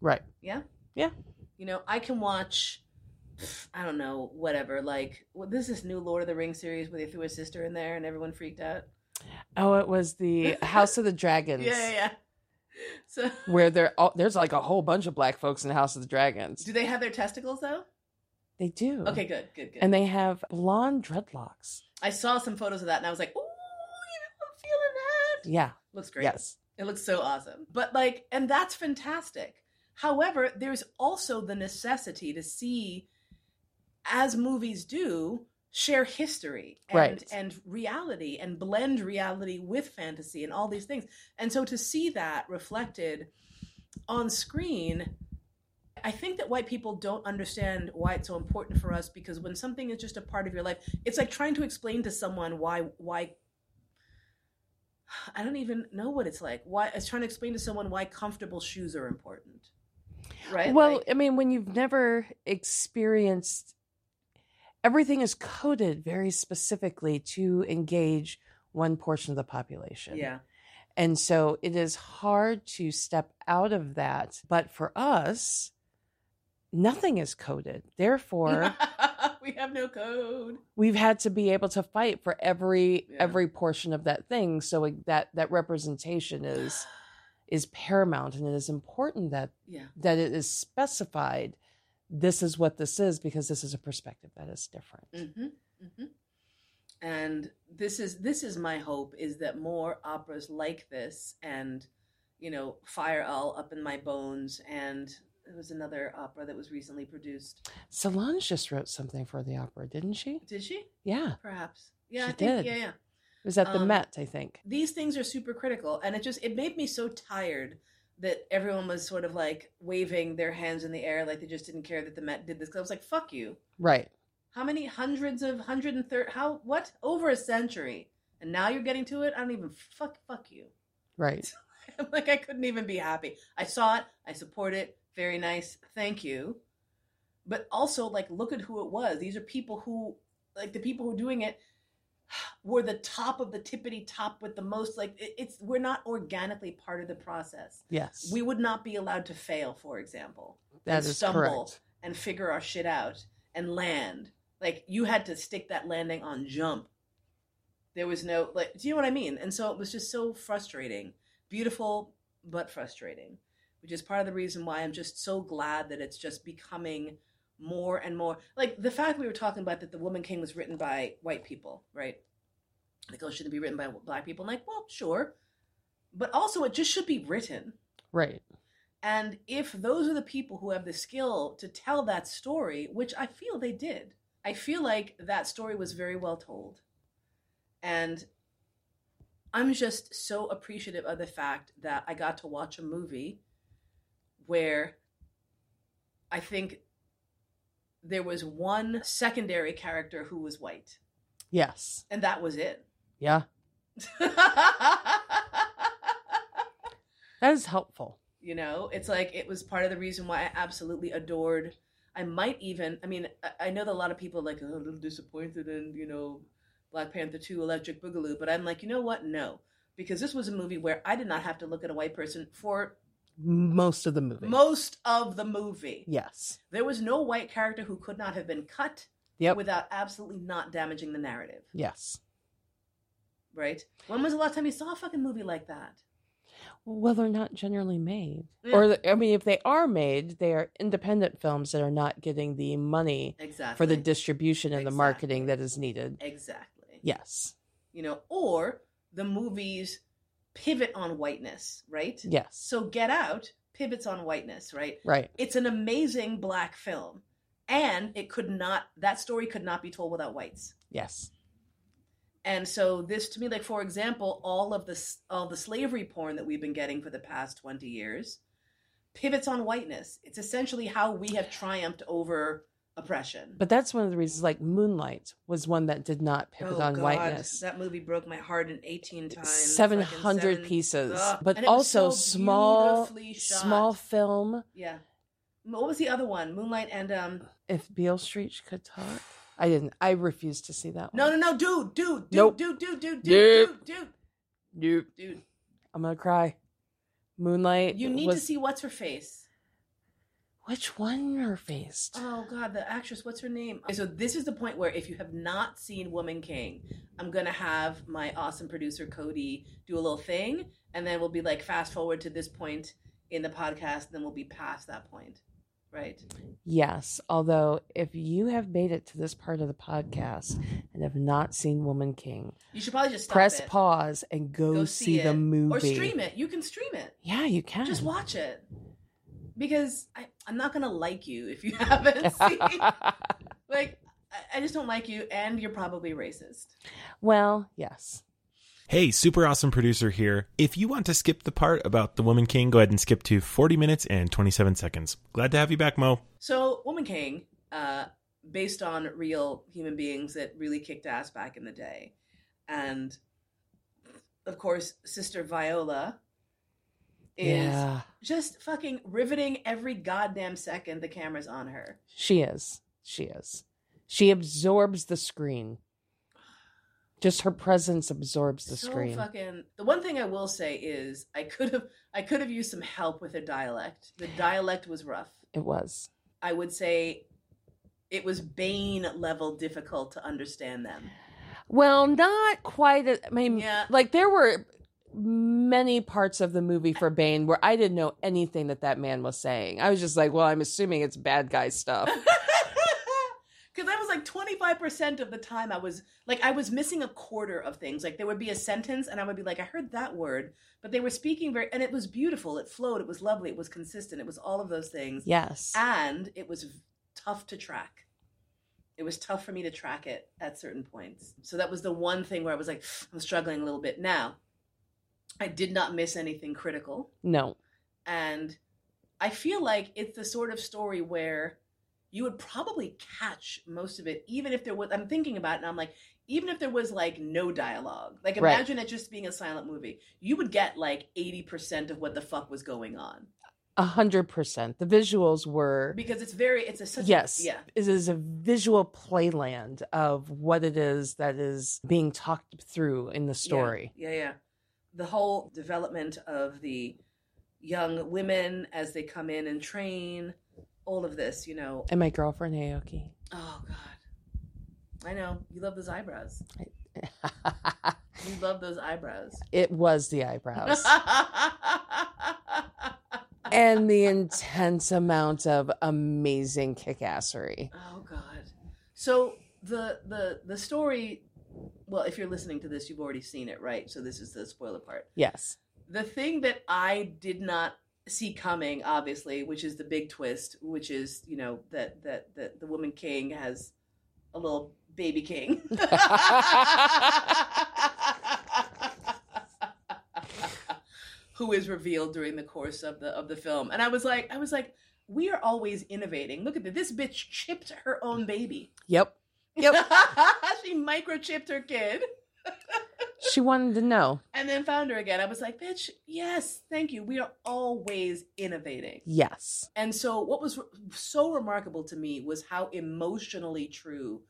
Right. Yeah? Yeah. You know, I can watch, I don't know, whatever. Like, well, this is new Lord of the Rings series where they threw a sister in there and everyone freaked out. Oh, it was the House of the Dragons. Yeah, yeah, yeah. So, Where there, all, there's like a whole bunch of black folks in the House of the Dragons. do they have their testicles, though? They do. Okay, good, good, good. And they have blonde dreadlocks. I saw some photos of that and I was like, ooh, you know, I'm feeling that. Yeah. Looks great. Yes. It looks so awesome. But like, and that's fantastic. However, there's also the necessity to see, as movies do, share history and, Right. and reality and blend reality with fantasy and all these things. And so to see that reflected on screen, I think that white people don't understand why it's so important for us because when something is just a part of your life, it's like trying to explain to someone why why I don't even know what it's like. Why it's trying to explain to someone why comfortable shoes are important. Right? Well, Like, I mean, when you've never experienced everything is coded very specifically to engage one portion of the population. yeah. And so it is hard to step out of that. But for us, nothing is coded. Therefore, we have no code. we've had to be able to fight for every Yeah. every portion of that thing so that that representation is is paramount and it is important that Yeah. that it is specified this is what this is because this is a perspective that is different hmm hmm And this is this is my hope is that more operas like this and you know Fire All Up in My Bones and there was another opera that was recently produced. solange just wrote something for the opera didn't she Did she? yeah Perhaps. Yeah, She I think did. yeah, yeah. it was at the Um, met i think these things are super critical and it just it made me so tired that everyone was sort of like waving their hands in the air like they just didn't care that the Met did this. 'Cause I was like, "Fuck you! right How many hundreds of hundred and thirty? How what? Over a century, and now you're getting to it. I don't even fuck fuck you. right like I couldn't even be happy. I saw it. I support it. Very nice. Thank you. But also, like, look at who it was. These are people who, like, the people who are doing it. we're the top of the tippity top with the most like it, it's we're not organically part of the process. Yes. We would not be allowed to fail, for example, that is stumble correct. and figure our shit out and land. Like you had to stick that landing on jump. There was no like do you know what I mean? And so it was just so frustrating. Beautiful but frustrating. Which is part of the reason why I'm just so glad that it's just becoming more and more like the fact we were talking about that the woman king was written by white people right? Like oh shouldn't it be written by black people? I'm like well sure. But also it just should be written. Right. and if those are the people who have the skill to tell that story which i feel they did i feel like that story was very well told. And i'm just so appreciative of the fact that i got to watch a movie where i think there was one secondary character who was white, Yes. and that was it. Yeah. That is helpful. you know, it's like it was part of the reason why I absolutely adored. I might even, I mean, I, know that a lot of people are like oh, a little disappointed in, you know, Black Panther 2 Electric Boogaloo, but I'm like, you know what? No. Because this was a movie where I did not have to look at a white person for Most of the movie. most of the movie. yes. There was no white character who could not have been cut Yep. without absolutely not damaging the narrative, yes. right? When was the last time you saw a fucking movie like that? Well, they're not generally made. Yeah. Or, I mean, if they are made, they are independent films that are not getting the money Exactly. for the distribution and the marketing that is needed. Exactly. Yes. You know, or the movies pivot on whiteness, right? Yes. So Get Out pivots on whiteness, right? Right. It's an amazing black film. And it could not that story could not be told without whites. Yes. And so this to me like for example, all of the all the slavery porn that we've been getting for the past 20 years pivots on whiteness. It's essentially how we have triumphed over oppression. But that's one of the reasons, like Moonlight was one that did not pivot Oh, on God, whiteness. That movie broke my heart in 18 times. Seven fucking hundred seven- pieces, Ugh. but And it was also so small, shot. small film. Yeah. What was the other one? Moonlight and um. If Beale Street could talk, I didn't. I refused to see that. No, one. no, no, dude, dude, dude, Nope. dude, dude, dude, dude, Nope. dude, dude, Nope. dude. I'm gonna cry. Moonlight. You need was, to see what's her face. Which one her faced. Oh God, the actress. What's her name? Okay, so this is the point where if you have not seen Woman King, I'm gonna have my awesome producer Cody do a little thing, and then we'll be like fast forward to this point in the podcast, and then we'll be past that point, right? Yes, although if you have made it to this part of the podcast and have not seen Woman King, You should probably just stop press it. pause and go, Go see, it. the movie or stream it. You can stream it. Yeah, you can. Just watch it because I, I'm not gonna like you if you haven't seen. like, I, I just don't like you, and you're probably racist. well, yes. Hey, super awesome producer here. If you want to skip the part about the Woman King, go ahead and skip to 40 minutes and 27 seconds. Glad to have you back, Mo. So, Woman King, uh, based on real human beings that really kicked ass back in the day, and of course, Sister Viola is Yeah, just fucking riveting every goddamn second the camera's on her. she is. She is. She absorbs the screen. Just her presence absorbs the so screen. fucking. The one thing I will say is I could have I could have used some help with her dialect. The dialect was rough. It was. I would say it was Bane level difficult to understand them. Well, not quite. a- I mean, Yeah. like there were many parts of the movie for Bane where I didn't know anything that that man was saying. I was just like, well, I'm assuming it's bad guy stuff. Because I was like 25% of the time I was like, I was missing a quarter of things. Like there would be a sentence and I would be like, I heard that word, but they were speaking very, and it was beautiful. It flowed. It was lovely. It was consistent. It was all of those things. yes. And it was tough to track. It was tough for me to track it at certain points. So that was the one thing where I was like, I'm struggling a little bit. Now, I did not miss anything critical. No. And I feel like it's the sort of story where you would probably catch most of it, even if there was. I'm thinking about it, and I'm like, even if there was like no dialogue, like Right. imagine it just being a silent movie, you would get like 80% of what the fuck was going on. A hundred percent. The visuals were because it's very it's a such yes, a, yeah It is a visual playland of what it is that is being talked through in the story. Yeah, yeah, yeah. The whole development of the young women as they come in and train, all of this, you know. And my girlfriend Aoki. Oh God, I know you love those eyebrows. You love those eyebrows. it was the eyebrows and the intense amount of amazing kickassery. Oh God. So the the the story. Well, if you're listening to this, you've already seen it, right? So this is the spoiler part. Yes. The thing that I did not see coming, obviously, which is the big twist, which is you know that that that the woman king has a little baby king. Who is revealed during the course of the of the film, and I was like, I was like, we are always innovating. Look at this. This bitch chipped her own baby. Yep. Yep. she microchipped her kid she wanted to know. and then found her again. I was like, bitch, yes, thank you. We are always innovating. Yes. And so, what was so remarkable to me was how emotionally true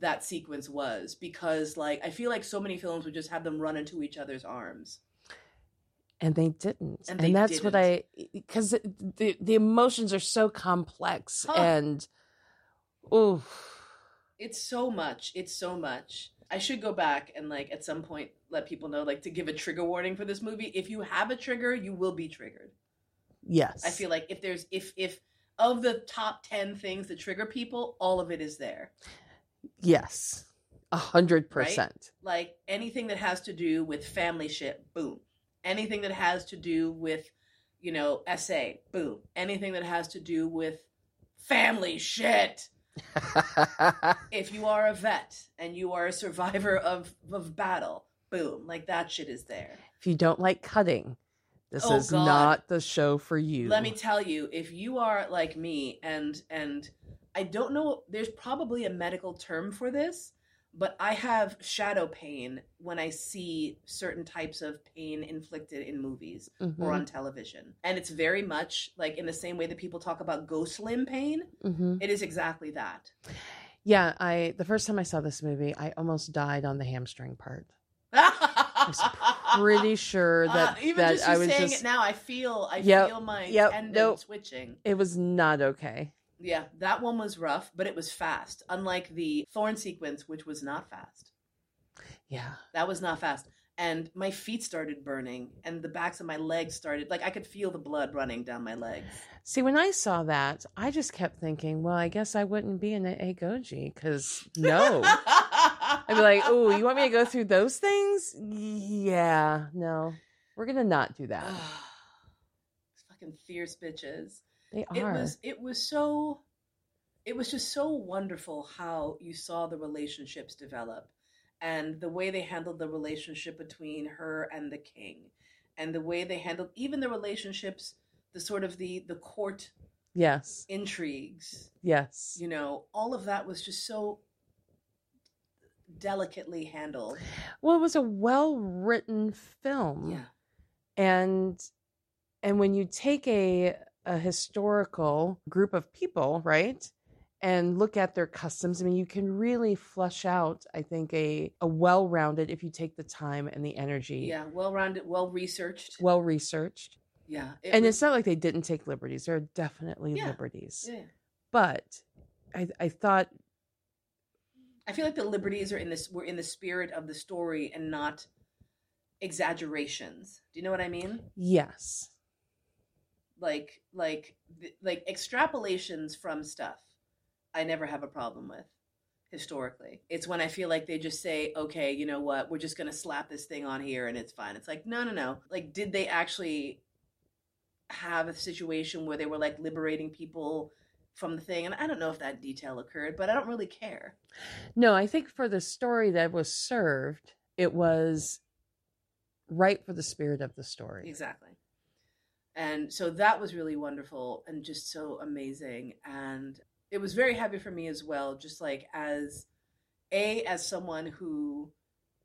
that sequence was because, like, I feel like so many films would just have them run into each other's arms. And they didn't. And And, they that's what I because the the emotions are so complex Huh. and oh It's so much. It's so much. I should go back and, like, at some point let people know, like, to give a trigger warning for this movie. If you have a trigger, you will be triggered. yes. I feel like if there's, if, if, of the top 10 things that trigger people, all of it is there. yes. A hundred percent. like anything that has to do with family shit, boom. Anything that has to do with, you know, essay, boom. Anything that has to do with family shit. If you are a vet and you are a survivor of, of battle, boom. Like that shit is there. if you don't like cutting, this Oh, is God. not the show for you. Let me tell you, if you are like me and and I don't know there's probably a medical term for this, but I have shadow pain when I see certain types of pain inflicted in movies or Mhm, on television. And it's very much like in the same way that people talk about ghost limb pain, mhm. it is exactly that. Yeah, I the first time I saw this movie, I almost died on the hamstring part. I was pretty sure that Uh, even that just I was saying just it now, I feel I Yep, feel my yep, tendon nope. switching. it was not okay. Yeah, that one was rough, but it was fast. Unlike the thorn sequence, which was not fast. Yeah. That was not fast. And my feet started burning, and the backs of my legs started like I could feel the blood running down my legs. See, when I saw that, I just kept thinking, well, I guess I wouldn't be in Agojie because no. I'd be like, oh, you want me to go through those things? Yeah, no, we're gonna not do that. fucking fierce bitches. They It was it was so it was just so wonderful how you saw the relationships develop and the way they handled the relationship between her and the king and the way they handled even the relationships the sort of the the court Yes, intrigues yes. you know all of that was just so delicately handled Well, it was a well-written film. yeah and and when you take a a historical group of people right and look at their customs i mean you can really flush out i think a a well-rounded if you take the time and the energy yeah well rounded well researched well researched yeah it and was- it's not like they didn't take liberties there are definitely Yeah. liberties yeah. but i i thought I feel like the liberties are in this were in the spirit of the story and not exaggerations. Do you know what I mean? yes Like like like extrapolations from stuff. I never have a problem with historically. It's when I feel like they just say, "Okay, you know what? We're just going to slap this thing on here and it's fine." It's like, "No, no, no. Like did they actually have a situation where they were like liberating people from the thing?" And I don't know if that detail occurred, but I don't really care. no i think for the story that was served it was right for the spirit of the story Exactly. And so that was really wonderful and just so amazing. And it was very heavy for me as well, just like as a as someone who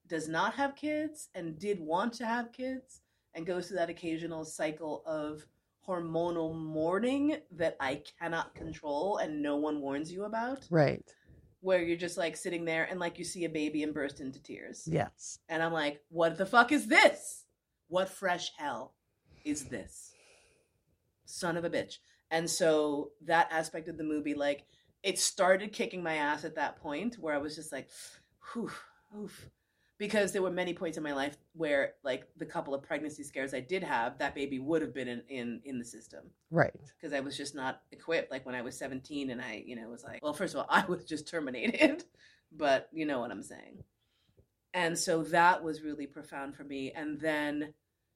does not have kids and did want to have kids and goes through that occasional cycle of hormonal mourning that I cannot control and no one warns you about, Right. where you're just like sitting there and like you see a baby and burst into tears. Yes. And I'm like, what the fuck is this? What fresh hell is this? Son of a bitch. And so that aspect of the movie, like, it started kicking my ass at that point where I was just like, whew, oof. Because there were many points in my life where, like, the couple of pregnancy scares I did have, that baby would have been in, in, in the system Right. because I was just not equipped. Like when I was 17 and I, you know, was like, well, first of all, I was just terminated, but you know what I'm saying. And so that was really profound for me. And then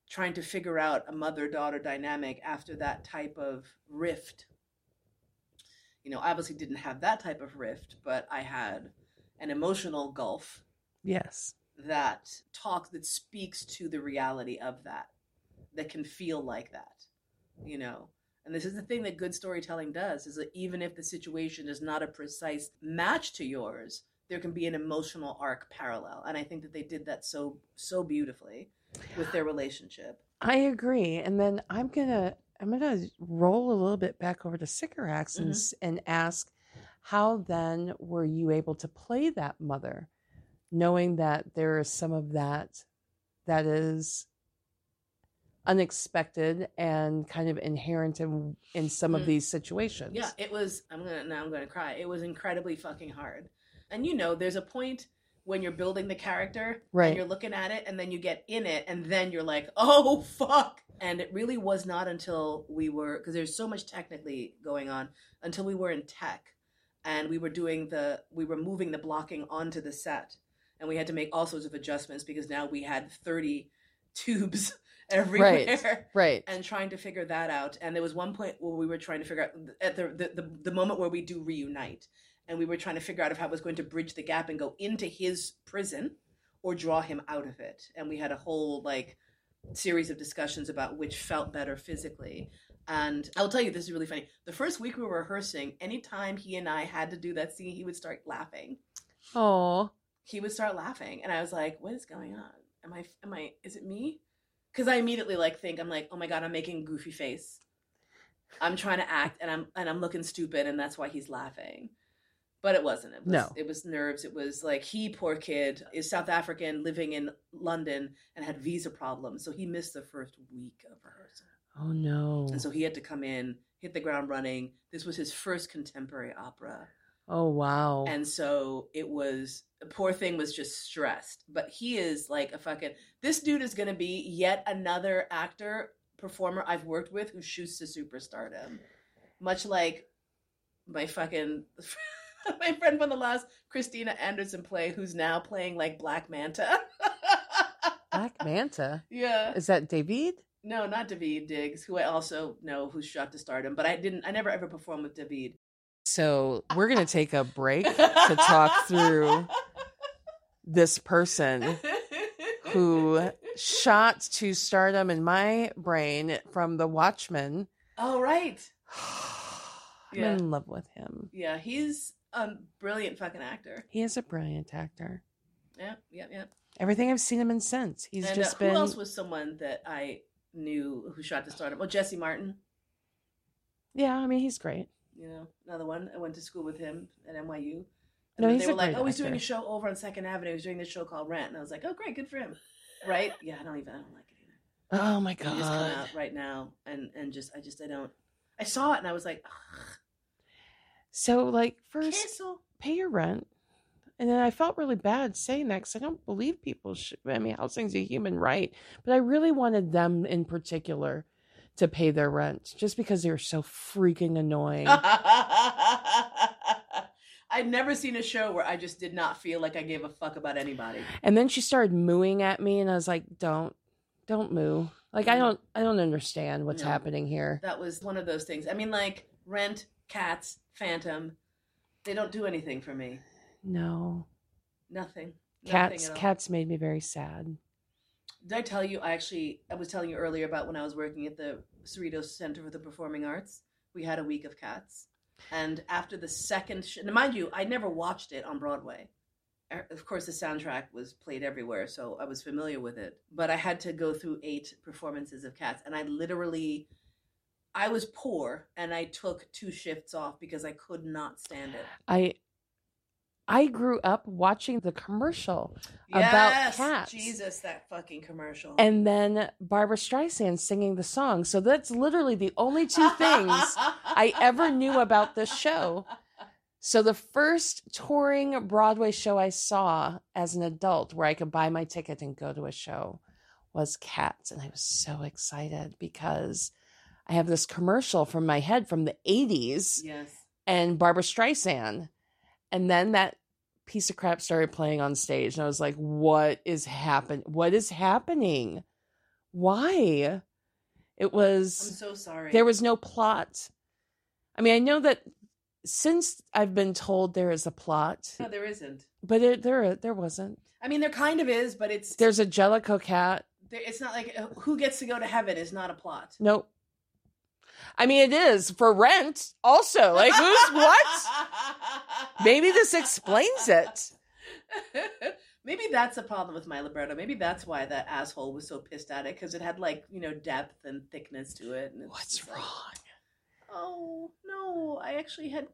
trying to figure out a mother daughter dynamic after that type of rift. You know, obviously didn't have that type of rift, but I had an emotional gulf Yes. that talk that speaks to the reality of that that can feel like that you know and this is the thing that good storytelling does is that even if the situation is not a precise match to yours there can be an emotional arc parallel and i think that they did that so so beautifully with their relationship I agree. And then I'm gonna I'm gonna roll a little bit back over to Sycorax and Mhm. and ask how then were you able to play that mother, knowing that there is some of that that is unexpected and kind of inherent in in some of Mm. these situations. yeah it was i'm gonna now i'm gonna cry it was incredibly fucking hard and you know there's a point when you're building the character Right. and you're looking at it and then you get in it and then you're like oh fuck and it really was not until we were because there's so much technically going on until we were in tech and we were doing the we were moving the blocking onto the set and we had to make all sorts of adjustments because now we had 30 tubes everywhere Right. and trying to figure that out. And there was one point where we were trying to figure out at the the, the, the moment where we do reunite, and we were trying to figure out if I was going to bridge the gap and go into his prison or draw him out of it. And we had a whole like series of discussions about which felt better physically. And I'll tell you, this is really funny. The first week we were rehearsing, anytime he and I had to do that scene, he would start laughing. Oh. He would start laughing, and I was like, "What is going on? Am I? Am I? Is it me?" Because I immediately like think I'm like, "Oh my god, I'm making a goofy face. I'm trying to act, and I'm and I'm looking stupid, and that's why he's laughing." But it wasn't. It was, No. It was nerves. It was like he, poor kid, is South African, living in London, and had visa problems, so he missed the first week of rehearsal. Oh no. And so he had to come in, hit the ground running. This was his first contemporary opera. Oh wow. And so it was, the poor thing was just stressed. But he is like a fucking, this dude is going to be yet another actor, performer I've worked with who shoots to superstardom. Much like my fucking, my friend from the last Christina Anderson play, who's now playing like Black Manta. Black Manta. yeah. Is that David? No, not Daveed Diggs, who I also know who's shot to stardom, but I didn't, I never ever performed with David. So we're gonna take a break to talk through this person who shot to stardom in my brain from The Watchmen. oh, right. I'm Yeah. in love with him. Yeah, he's a brilliant fucking actor. He is a brilliant actor. Yeah, yeah, yeah. Everything I've seen him in since, he's and just uh, been. who else was someone that I knew who shot to stardom? Well, Jesse Martin. Yeah, I mean he's great. You know, another one. I went to school with him at NYU. And No, he's they were like, "Oh, he's doing a show over on Second Avenue. He's doing this show called Rent." And I was like, "Oh, great, good for him." Right? Yeah, I don't even. I don't like it either. Oh my He just come god! out right now, and and just I just I don't. I saw it and I was like, Ugh, So like first, cancel. pay your rent. And then I felt really bad saying that because I don't believe people should. I mean, housing's a human right, but I really wanted them in particular to pay their rent just because they were so freaking annoying. I'd never seen a show where I just did not feel like I gave a fuck about anybody. and then she started mooing at me, and I was like, "Don't, don't moo." Like I don't, I don't understand what's No. happening here. That was one of those things. I mean, like Rent, Cats, Phantom, they don't do anything for me. No, Nothing. cats, Nothing at all. cats made me very sad. Did I tell you? I actually I was telling you earlier about when I was working at the Cerritos Center for the Performing Arts. We had a week of Cats, and after the second, sh- now mind you, I never watched it on Broadway. Uh, Of course, the soundtrack was played everywhere, so I was familiar with it. But I had to go through eight performances of Cats, and I literally I was poor and I took two shifts off because I could not stand it. I I grew up watching the commercial about Yes, cats. Jesus, that fucking commercial. And then Barbra Streisand singing the song. So that's literally the only two things I ever knew about this show. So the first touring Broadway show I saw as an adult where I could buy my ticket and go to a show was Cats. And I was so excited because I have this commercial from my head from the 80s Yes. and Barbra Streisand. And then that piece of crap started playing on stage. And I was like, what is happen what is happening? Why? It was. I'm so sorry. there was no plot. I mean, I know that since I've been told there is a plot, no, there isn't. but it, there there wasn't. I mean, there kind of is, but it's There's a Jellicle cat. there, it's not like uh, who gets to go to heaven is not a plot. Nope. I mean, it is for rent. Also, like who's what? Maybe this explains it. Maybe that's a problem with my libretto. Maybe that's why that asshole was so pissed at it because it had like you know depth and thickness to it. And What's like, wrong? oh no, I actually had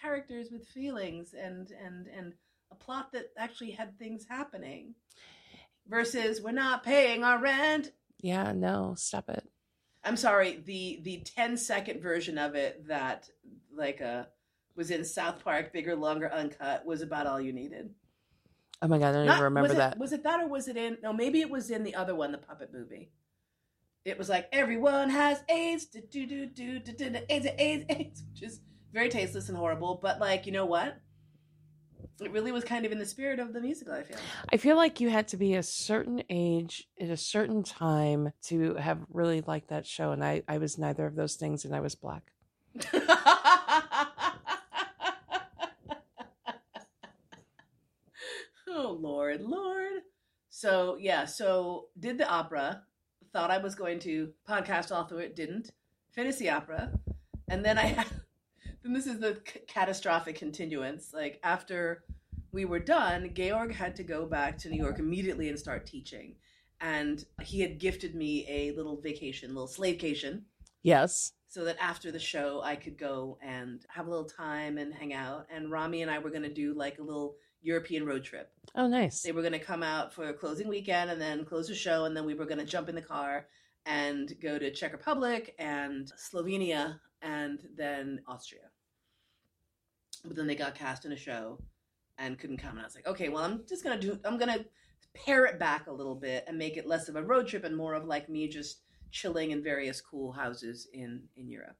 characters with feelings and and and a plot that actually had things happening. Versus, we're not paying our rent. Yeah, no, stop it. I'm sorry, the the 10 second version of it that like uh was in South Park, bigger, longer, uncut, was about all you needed. Oh my god, I don't Not- even remember was it, that. Was it that or was it in? No, maybe it was in the other one, the puppet movie. It was like everyone has AIDS, do do do do do do do, AIDS, AIDS, AIDS, which is very tasteless and horrible. But like, you know what? It really was kind of in the spirit of the musical. I feel. I feel like you had to be a certain age at a certain time to have really liked that show, and I, I was neither of those things, and I was black. oh Lord, Lord. So yeah, so did the opera. Thought I was going to podcast all through it. Didn't finish the opera, and then I had. Then this is the c- catastrophic continuance. Like after we were done, Georg had to go back to New York immediately and start teaching. And he had gifted me a little vacation, little slavecation Yes. so that after the show I could go and have a little time and hang out. And Rami and I were going to do like a little European road trip. Oh, nice. They were going to come out for a closing weekend and then close the show, and then we were going to jump in the car and go to Czech Republic and Slovenia and then Austria. But then they got cast in a show and couldn't come, and I was like, okay, well, I'm just gonna do. I'm gonna pare it back a little bit and make it less of a road trip and more of like me just chilling in various cool houses in in Europe.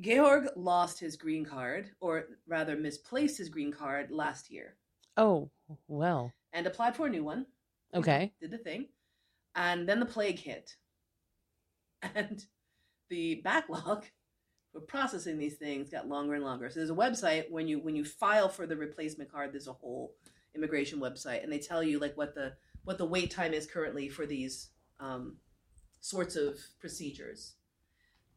Georg lost his green card, or rather misplaced his green card last year, Oh, well. and applied for a new one. Okay. Did the thing, and then the plague hit, and the backlog for processing these things got longer and longer. So there's a website when you when you file for the replacement card. There's a whole immigration website, and they tell you like what the what the wait time is currently for these um, sorts of procedures.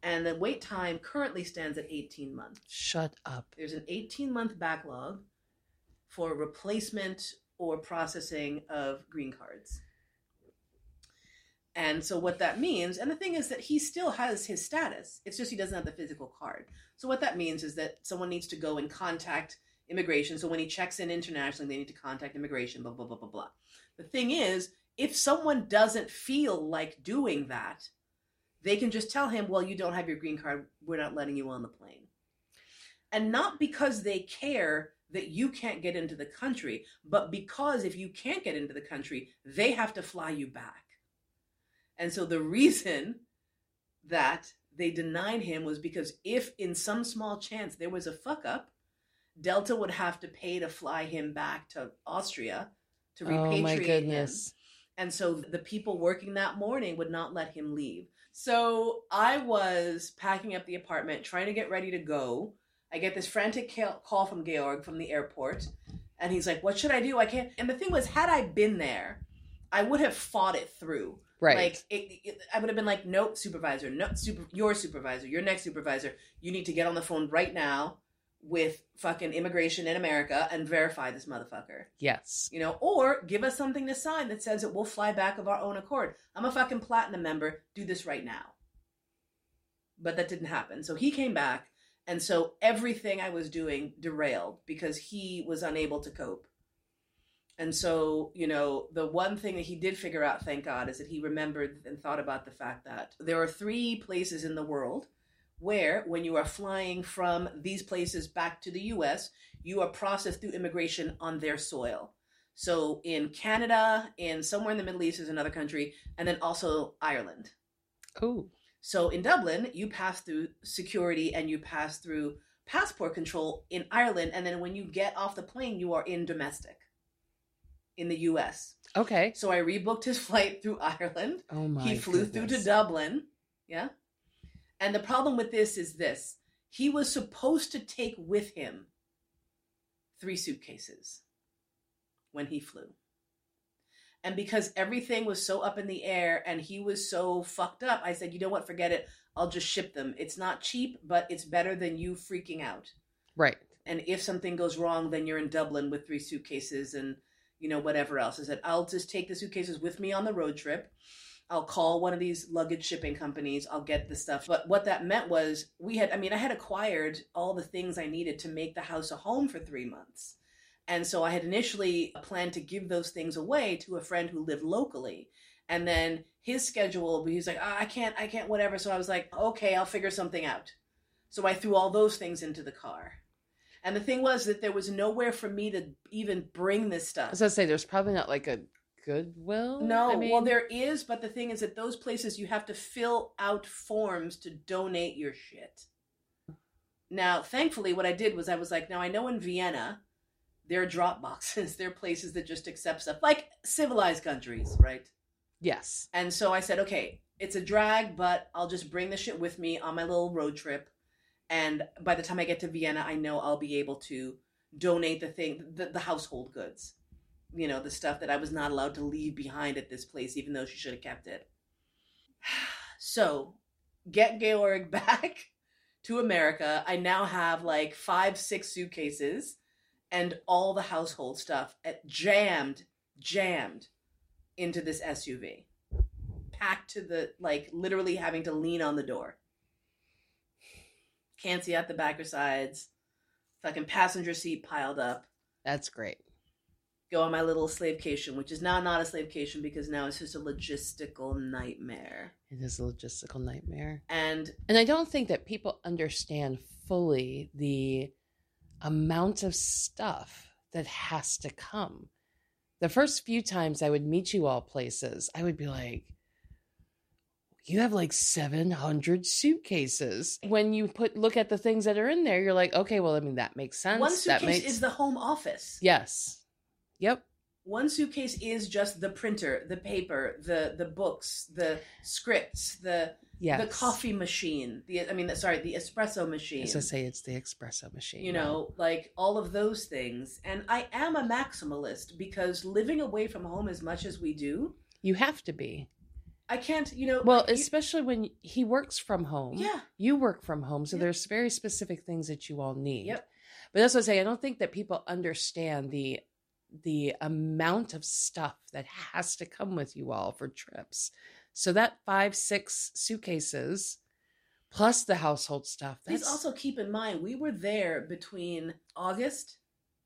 And the wait time currently stands at 18 months. Shut up. There's an 18 month backlog for replacement or processing of green cards. And so, what that means, and the thing is that he still has his status, it's just he doesn't have the physical card. So, what that means is that someone needs to go and contact immigration. So, when he checks in internationally, they need to contact immigration, blah, blah, blah, blah, blah. The thing is, if someone doesn't feel like doing that, they can just tell him, well, you don't have your green card. We're not letting you on the plane. And not because they care that you can't get into the country, but because if you can't get into the country, they have to fly you back. And so the reason that they denied him was because if in some small chance there was a fuck up, Delta would have to pay to fly him back to Austria to repatriate Oh, my him. goodness. And so the people working that morning would not let him leave. So I was packing up the apartment, trying to get ready to go. I get this frantic call from Georg from the airport, and he's like, "What should I do? I can't." And the thing was, had I been there, I would have fought it through. Right. Like it, it, I would have been like, "Nope, supervisor. No, super, your supervisor, your next supervisor. You need to get on the phone right now with fucking immigration in America and verify this motherfucker." yes. you know, or give us something to sign that says that we'll fly back of our own accord. I'm a fucking platinum member. Do this right now. but that didn't happen. So he came back, and so everything I was doing derailed because he was unable to cope. And so, you know, the one thing that he did figure out, thank God, is that he remembered and thought about the fact that there are three places in the world where, when you are flying from these places back to the US, you are processed through immigration on their soil. So in Canada, in somewhere in the Middle East is another country, and then also Ireland. Oh, So in Dublin, you pass through security and you pass through passport control in Ireland, and then when you get off the plane, you are in domestic in the US. okay. So I rebooked his flight through Ireland. Oh my. he flew through to. Dublin. Yeah. And the problem with this is this he was supposed to take with him three suitcases when he flew. And because everything was so up in the air and he was so fucked up, I said, you know what, forget it. I'll just ship them. It's not cheap, but it's better than you freaking out. Right. And if something goes wrong, then you're in Dublin with three suitcases and, you know, whatever else. I said, I'll just take the suitcases with me on the road trip. I'll call one of these luggage shipping companies. I'll get the stuff. But what that meant was we had, I mean, I had acquired all the things I needed to make the house a home for three months. And so I had initially planned to give those things away to a friend who lived locally. And then his schedule, he was like, "Ah, I can't, I can't, whatever. So I was like, okay, I'll figure something out. So I threw all those things into the car. And the thing was that there was nowhere for me to even bring this I stuff. was gonna say there's probably not like a Goodwill. No, I mean, well, there is, but the thing is that those places you have to fill out forms to donate your shit. Now, thankfully, what I did was I was like, now I know in Vienna, there are drop boxes. There are places that just accept stuff, like civilized countries, right? Yes. And so I said, okay, it's a drag, but I'll just bring the shit with me on my little road trip. And by the time I get to Vienna, I know I'll be able to donate the thing, the, the household goods, you know, the stuff that I was not allowed to leave behind at this place, even though she should have kept it. So, get Georg back to America. I now have like five, six suitcases and all the household stuff at, jammed, jammed into this SUV, packed to the like literally having to lean on the door. Can't see out the back or sides. Fucking passenger seat piled up. That's great. Go on my little slavecation, which is now not a slavecation because now it's just a logistical nightmare. It is a logistical nightmare. And And I don't think that people understand fully the amount of stuff that has to come. The first few times I would meet you all places, I would be like, you have like 700 suitcases. When you put look at the things that are in there, you're like, okay, well, I mean, that makes sense. one that suitcase makes is the home office. Yes. Yep. One suitcase is just the printer, the paper, the the books, the scripts, the Yes. the coffee machine. The I mean, sorry, the espresso machine. As I say, it's the espresso machine. you know, like all of those things. And I am a maximalist because living away from home as much as we do, you have to be. I can't, you know. Well, like, you- especially when he works from home. yeah, You work from home, so Yep. there's very specific things that you all need. Yep. But that's what I say. I don't think that people understand the the amount of stuff that has to come with you all for trips. So that five, six suitcases plus the household stuff. please also keep in mind we were there between August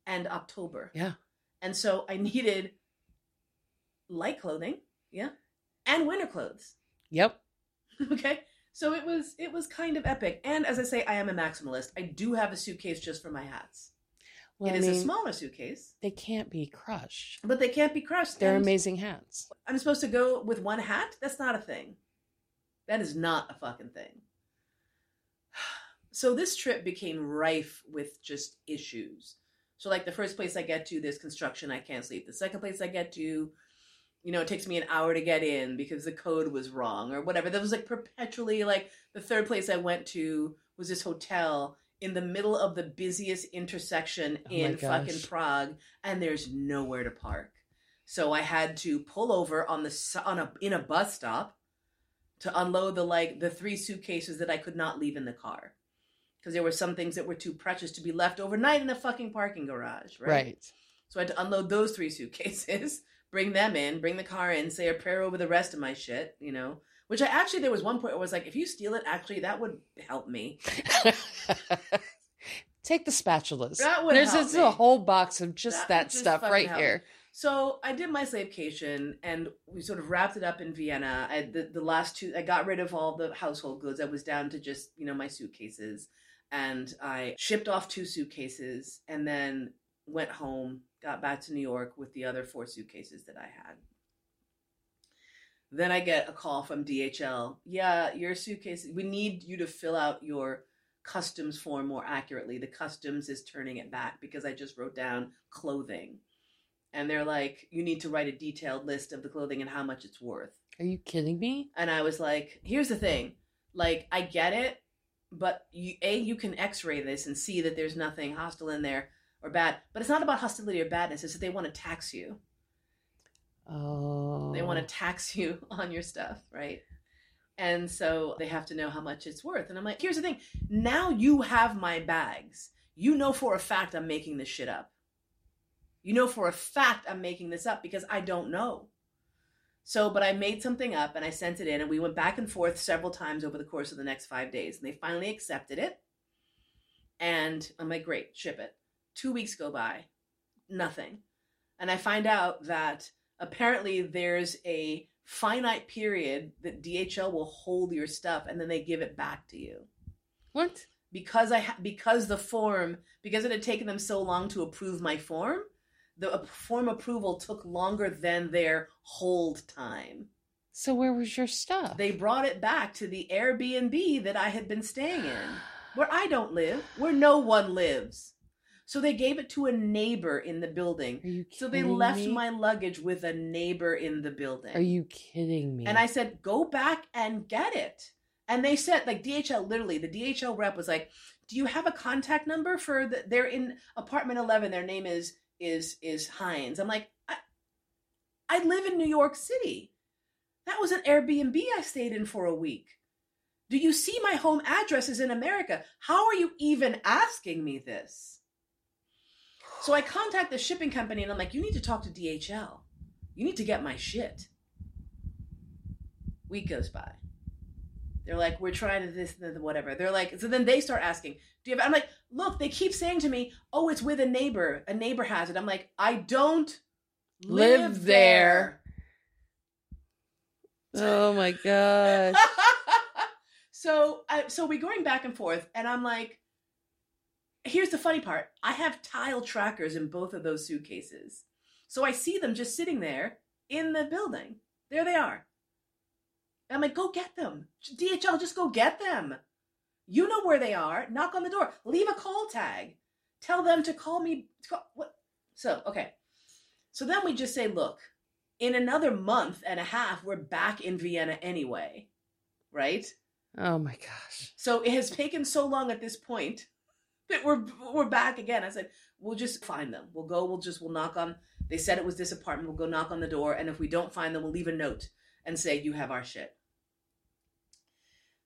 and October. yeah. And so I needed light clothing, yeah, and winter clothes. Yep. okay? So it was it was kind of epic. And as i say i am a maximalist. I do have a suitcase just for my hats. Well, it I is mean, a smaller suitcase. they can't be crushed. but they can't be crushed. They're and amazing hats. i'm supposed to go with one hat? That's not a thing. That is not a fucking thing. So this trip became rife with just issues. So like the first place i get to there's construction i can't sleep. The second place i get to you know, it takes me an hour to get in because the code was wrong or whatever. That was like perpetually like the third place I went to was this hotel in the middle of the busiest intersection Oh in fucking Prague and there's nowhere to park. So I had to pull over on the on a in a bus stop to unload the like the three suitcases that I could not leave in the car. Because there were some things that were too precious to be left overnight in a fucking parking garage, right? Right. So I had to unload those three suitcases, bring them in, bring the car in, say a prayer over the rest of my shit, you know, Which I actually there was one point where I was like, if you steal it, actually that would help me. Take the spatulas. That would There's help a whole box of just That that, just stuff right help here. So I did my slavecation, and we sort of wrapped it up in Vienna. I, the the last two, I got rid of all the household goods. I was down to just you know my suitcases, and I shipped off two suitcases, and then went home. Got back to New York with the other four suitcases that I had. Then I get a call from DHL. Yeah, your suitcase. We need you to fill out your customs form more accurately. The customs is turning it back because I just wrote down clothing and they're like, you need to write a detailed list of the clothing and how much it's worth. Are you kidding me? And I was like, here's the thing, like I get it, but you, a you can X-ray this and see that there's nothing hostile in there or bad, but it's not about hostility or badness. It's that they want to tax you. Oh. They want to tax you on your stuff, right? And so they have to know how much it's worth. And I'm like, here's the thing. Now you have my bags. You know for a fact I'm making this shit up. You know for a fact I'm making this up because I don't know. So, but I made something up and I sent it in, and we went back and forth several times over the course of the next five days. And they finally accepted it. And I'm like, great, ship it. Two weeks go by, nothing. And I find out that apparently there's a finite period that DHL will hold your stuff and then they give it back to you What? because I ha- because the form because it had taken them so long to approve my form, the form approval took longer than their hold time. So where was your stuff? They brought it back to the Airbnb that I had been staying in, where I don't live, where no one lives. So they gave it to a neighbor in the building. So they left me? my luggage with a neighbor in the building. Are you kidding me? And I said, go back and get it. And they said, like DHL, literally, the DHL rep was like, "Do you have a contact number for the? They're in apartment eleven. Their name is is is Hines." I'm like, I, I live in New York City. That was an Airbnb I stayed in for a week. Do you see my home address is in America? How are you even asking me this? So I contact the shipping company and I'm like, you need to talk to DHL. You need to get my shit. Week goes by. They're like, we're trying to this, the, whatever. They're like, so then they start asking, do you have, I'm like, look, they keep saying to me, oh, it's with a neighbor. A neighbor has it. I'm like, I don't live, Live there. oh my gosh. so I so we're going back and forth, and I'm like, here's the funny part. I have tile trackers in both of those suitcases. So I see them just sitting there in the building. There they are. I'm like, go get them. DHL, just go get them. You know where they are. Knock on the door. Leave a call tag. Tell them to call me. call- what? So, okay. So then we just say, look, in another month and a half, we're back in Vienna anyway. Right? Oh my gosh. So it has taken so long at this point we're we're back again. I said, we'll just find them. We'll go, we'll just we'll knock on they said it was this apartment, we'll go knock on the door, and if we don't find them, we'll leave a note and say, You have our shit.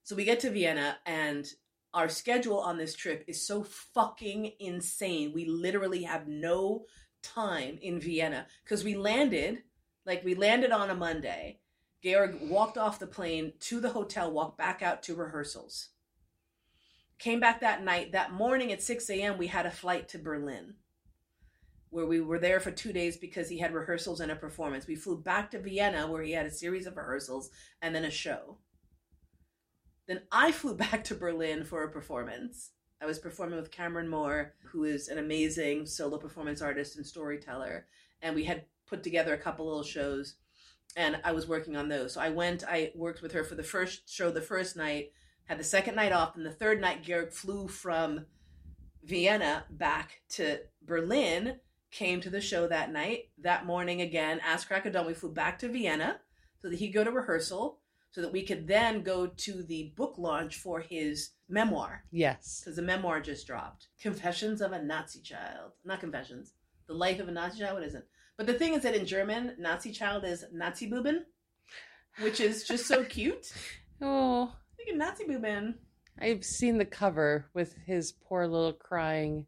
So we get to Vienna and our schedule on this trip is so fucking insane. We literally have no time in Vienna because we landed, like we landed on a Monday. Georg walked off the plane to the hotel, walked back out to rehearsals. Came back that night. That morning at 6 a.m., we had a flight to Berlin where we were there for two days because he had rehearsals and a performance. We flew back to Vienna where he had a series of rehearsals and then a show. Then I flew back to Berlin for a performance. I was performing with Cameron Moore, who is an amazing solo performance artist and storyteller. And we had put together a couple little shows and I was working on those. So I went, I worked with her for the first show the first night, had the second night off, and the third night, Georg flew from Vienna back to Berlin, came to the show that night. That morning again, asked Cracker Dawn, we flew back to Vienna so that he'd go to rehearsal so that we could then go to the book launch for his memoir Yes. because the memoir just dropped. Confessions of a Nazi Child. Not Confessions. The Life of a Nazi Child. What is it? But the thing is that in German, Nazi Child is Nazi Buben, which is just so cute. Oh, Of Nazi Buben. I've seen the cover with his poor little crying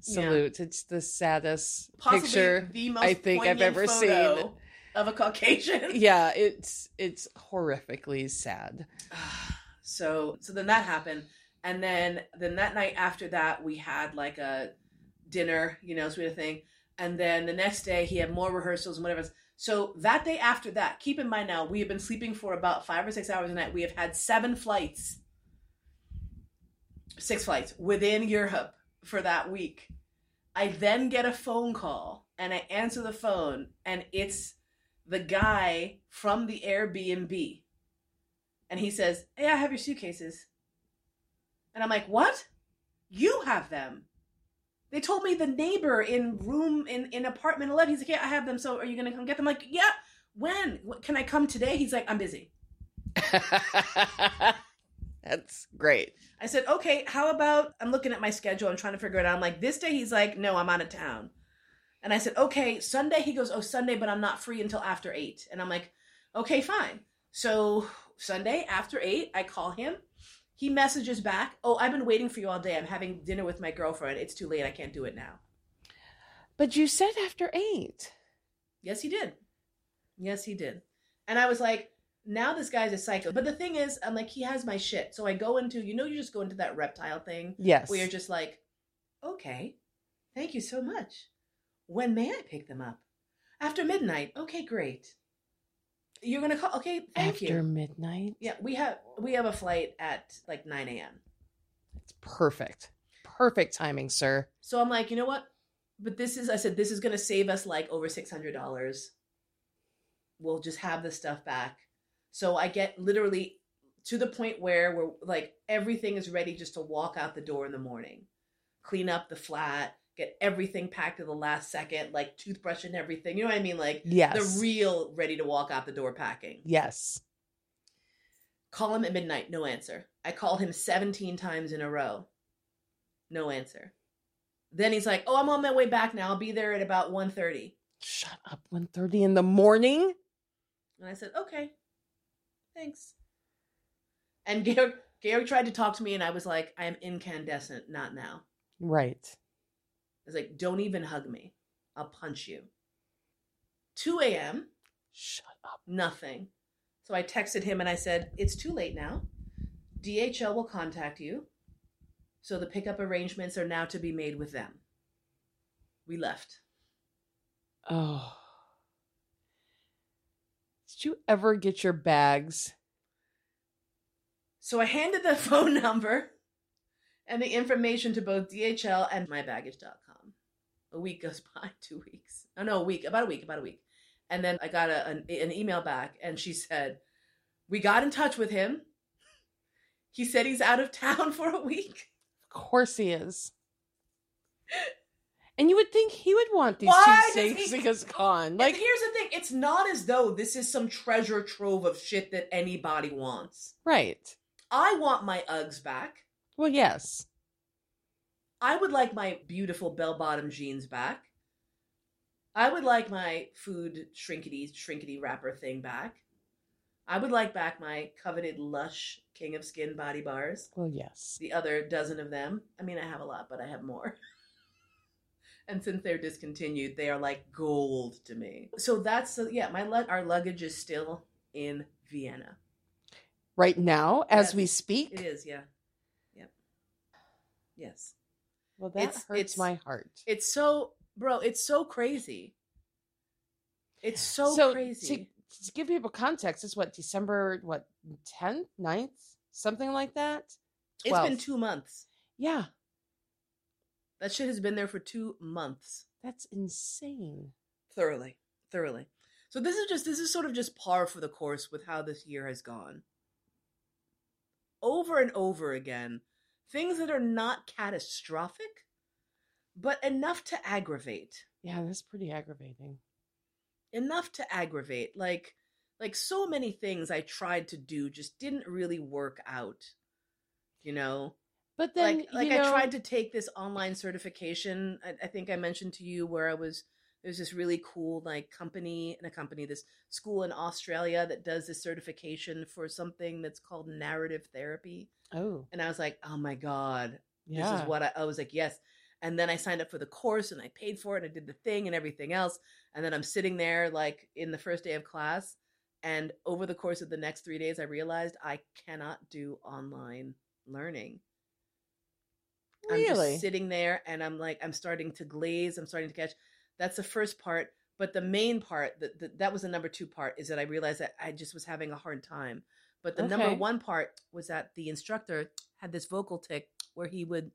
salute. It's the saddest Possibly picture the most I think I've ever seen. of a Caucasian. yeah, it's it's horrifically sad. so so then that happened and then then that night after that we had like a dinner you know sort of thing and then the next day he had more rehearsals and whatever so that day after that keep in mind now we have been sleeping for about five or six hours a night we have had seven flights six flights within europe for that week i then get a phone call and i answer the phone and it's the guy from the airbnb and he says, Hey, I have your suitcases. And I'm like, What? You have them. They told me the neighbor in room in, in apartment 11. He's like, Yeah, I have them. So are you going to come get them? I'm like, Yeah. When? Can I come today? He's like, I'm busy. That's great. I said, Okay, how about I'm looking at my schedule. I'm trying to figure it out. I'm like, This day, he's like, No, I'm out of town. And I said, Okay, Sunday. He goes, Oh, Sunday, but I'm not free until after eight. And I'm like, Okay, fine. So Sunday after eight, I call him. He messages back, Oh, I've been waiting for you all day. I'm having dinner with my girlfriend. It's too late. I can't do it now. But you said after eight. Yes, he did. Yes, he did. And I was like, now this guy's a psycho. But the thing is, I'm like, he has my shit. So I go into, you know, you just go into that reptile thing Yes. where you're just like, okay, thank you so much. When may I pick them up? After midnight. Okay, great. You're gonna call. Okay, thank after you. midnight. Yeah, we have we have a flight at like 9 a.m. It's perfect. Perfect timing, sir. So I'm like, you know what? But this is, I said, this is going to save us like over $600. We'll just have the stuff back. So I get literally to the point where we're like, everything is ready just to walk out the door in the morning, clean up the flat, get everything packed to the last second, like toothbrush and everything. You know what I mean? Like Yes. the real ready to walk out the door packing. yes. Call him at midnight, no answer. I called him 17 times in a row. No answer. Then he's like, "Oh, I'm on my way back now. I'll be there at about 1:30." Shut up. 1.30 in the morning? And I said, "Okay. Thanks." And Gary, Gary tried to talk to me and I was like, "I am incandescent, not now." Right. Was like, "Don't even hug me. I'll punch you." 2 a.m. Shut up. Nothing. So I texted him and I said, It's too late now. DHL will contact you. So the pickup arrangements are now to be made with them. We left. Oh. Did you ever get your bags? So I handed the phone number and the information to both DHL and mybaggage.com. A week goes by, two weeks. Oh, no, a week, about a week, about a week. And then I got a, an, an email back and she said, We got in touch with him. He said he's out of town for a week. Of course he is. And you would think he would want these Why two does he- things gone. Like, Like, here's the thing: it's not as though this is some treasure trove of shit that anybody wants. right. I want my Uggs back. Well, yes. I would like my beautiful bell-bottom jeans back. I would like my food shrinkity shrinkity wrapper thing back. I would like back my coveted Lush King of Skin body bars. Well, yes. The other dozen of them. I mean, I have a lot, but I have more. and since they're discontinued, they are like gold to me. So that's yeah. My lug- our luggage is still in Vienna. Right now, as Yes, we speak. It is, yeah, yep, yes. Well, that It's- hurts it's- my heart. It's so, bro. It's so crazy. It's so, crazy. To, to give people context, it's what December what 10th, 9th, something like that. It's been two months. Yeah, That shit has been there for two months. that's insane. thoroughly thoroughly so this is just this is sort of just par for the course with how this year has gone over and over again things that are not catastrophic but enough to aggravate Yeah, that's pretty aggravating. enough to aggravate like like so many things i tried to do just didn't really work out you know But then, like like you know, I tried to take this online certification. I, I think I mentioned to you where I was. There's this really cool like company and a company, this school in Australia that does this certification for something that's called narrative therapy. Oh, And I was like, oh my god, yeah. this is what I, I was like. Yes, And then I signed up for the course and I paid for it and I did the thing and everything else. And then I'm sitting there like in the first day of class. And over the course of the next three days, I realized I cannot do online learning. I'm just sitting there and I'm like, I'm starting to glaze. I'm starting to catch. That's the first part. But the main part, that that that was the number two part, is that I realized that I just was having a hard time. But the number one part was that the instructor had this vocal tick where he would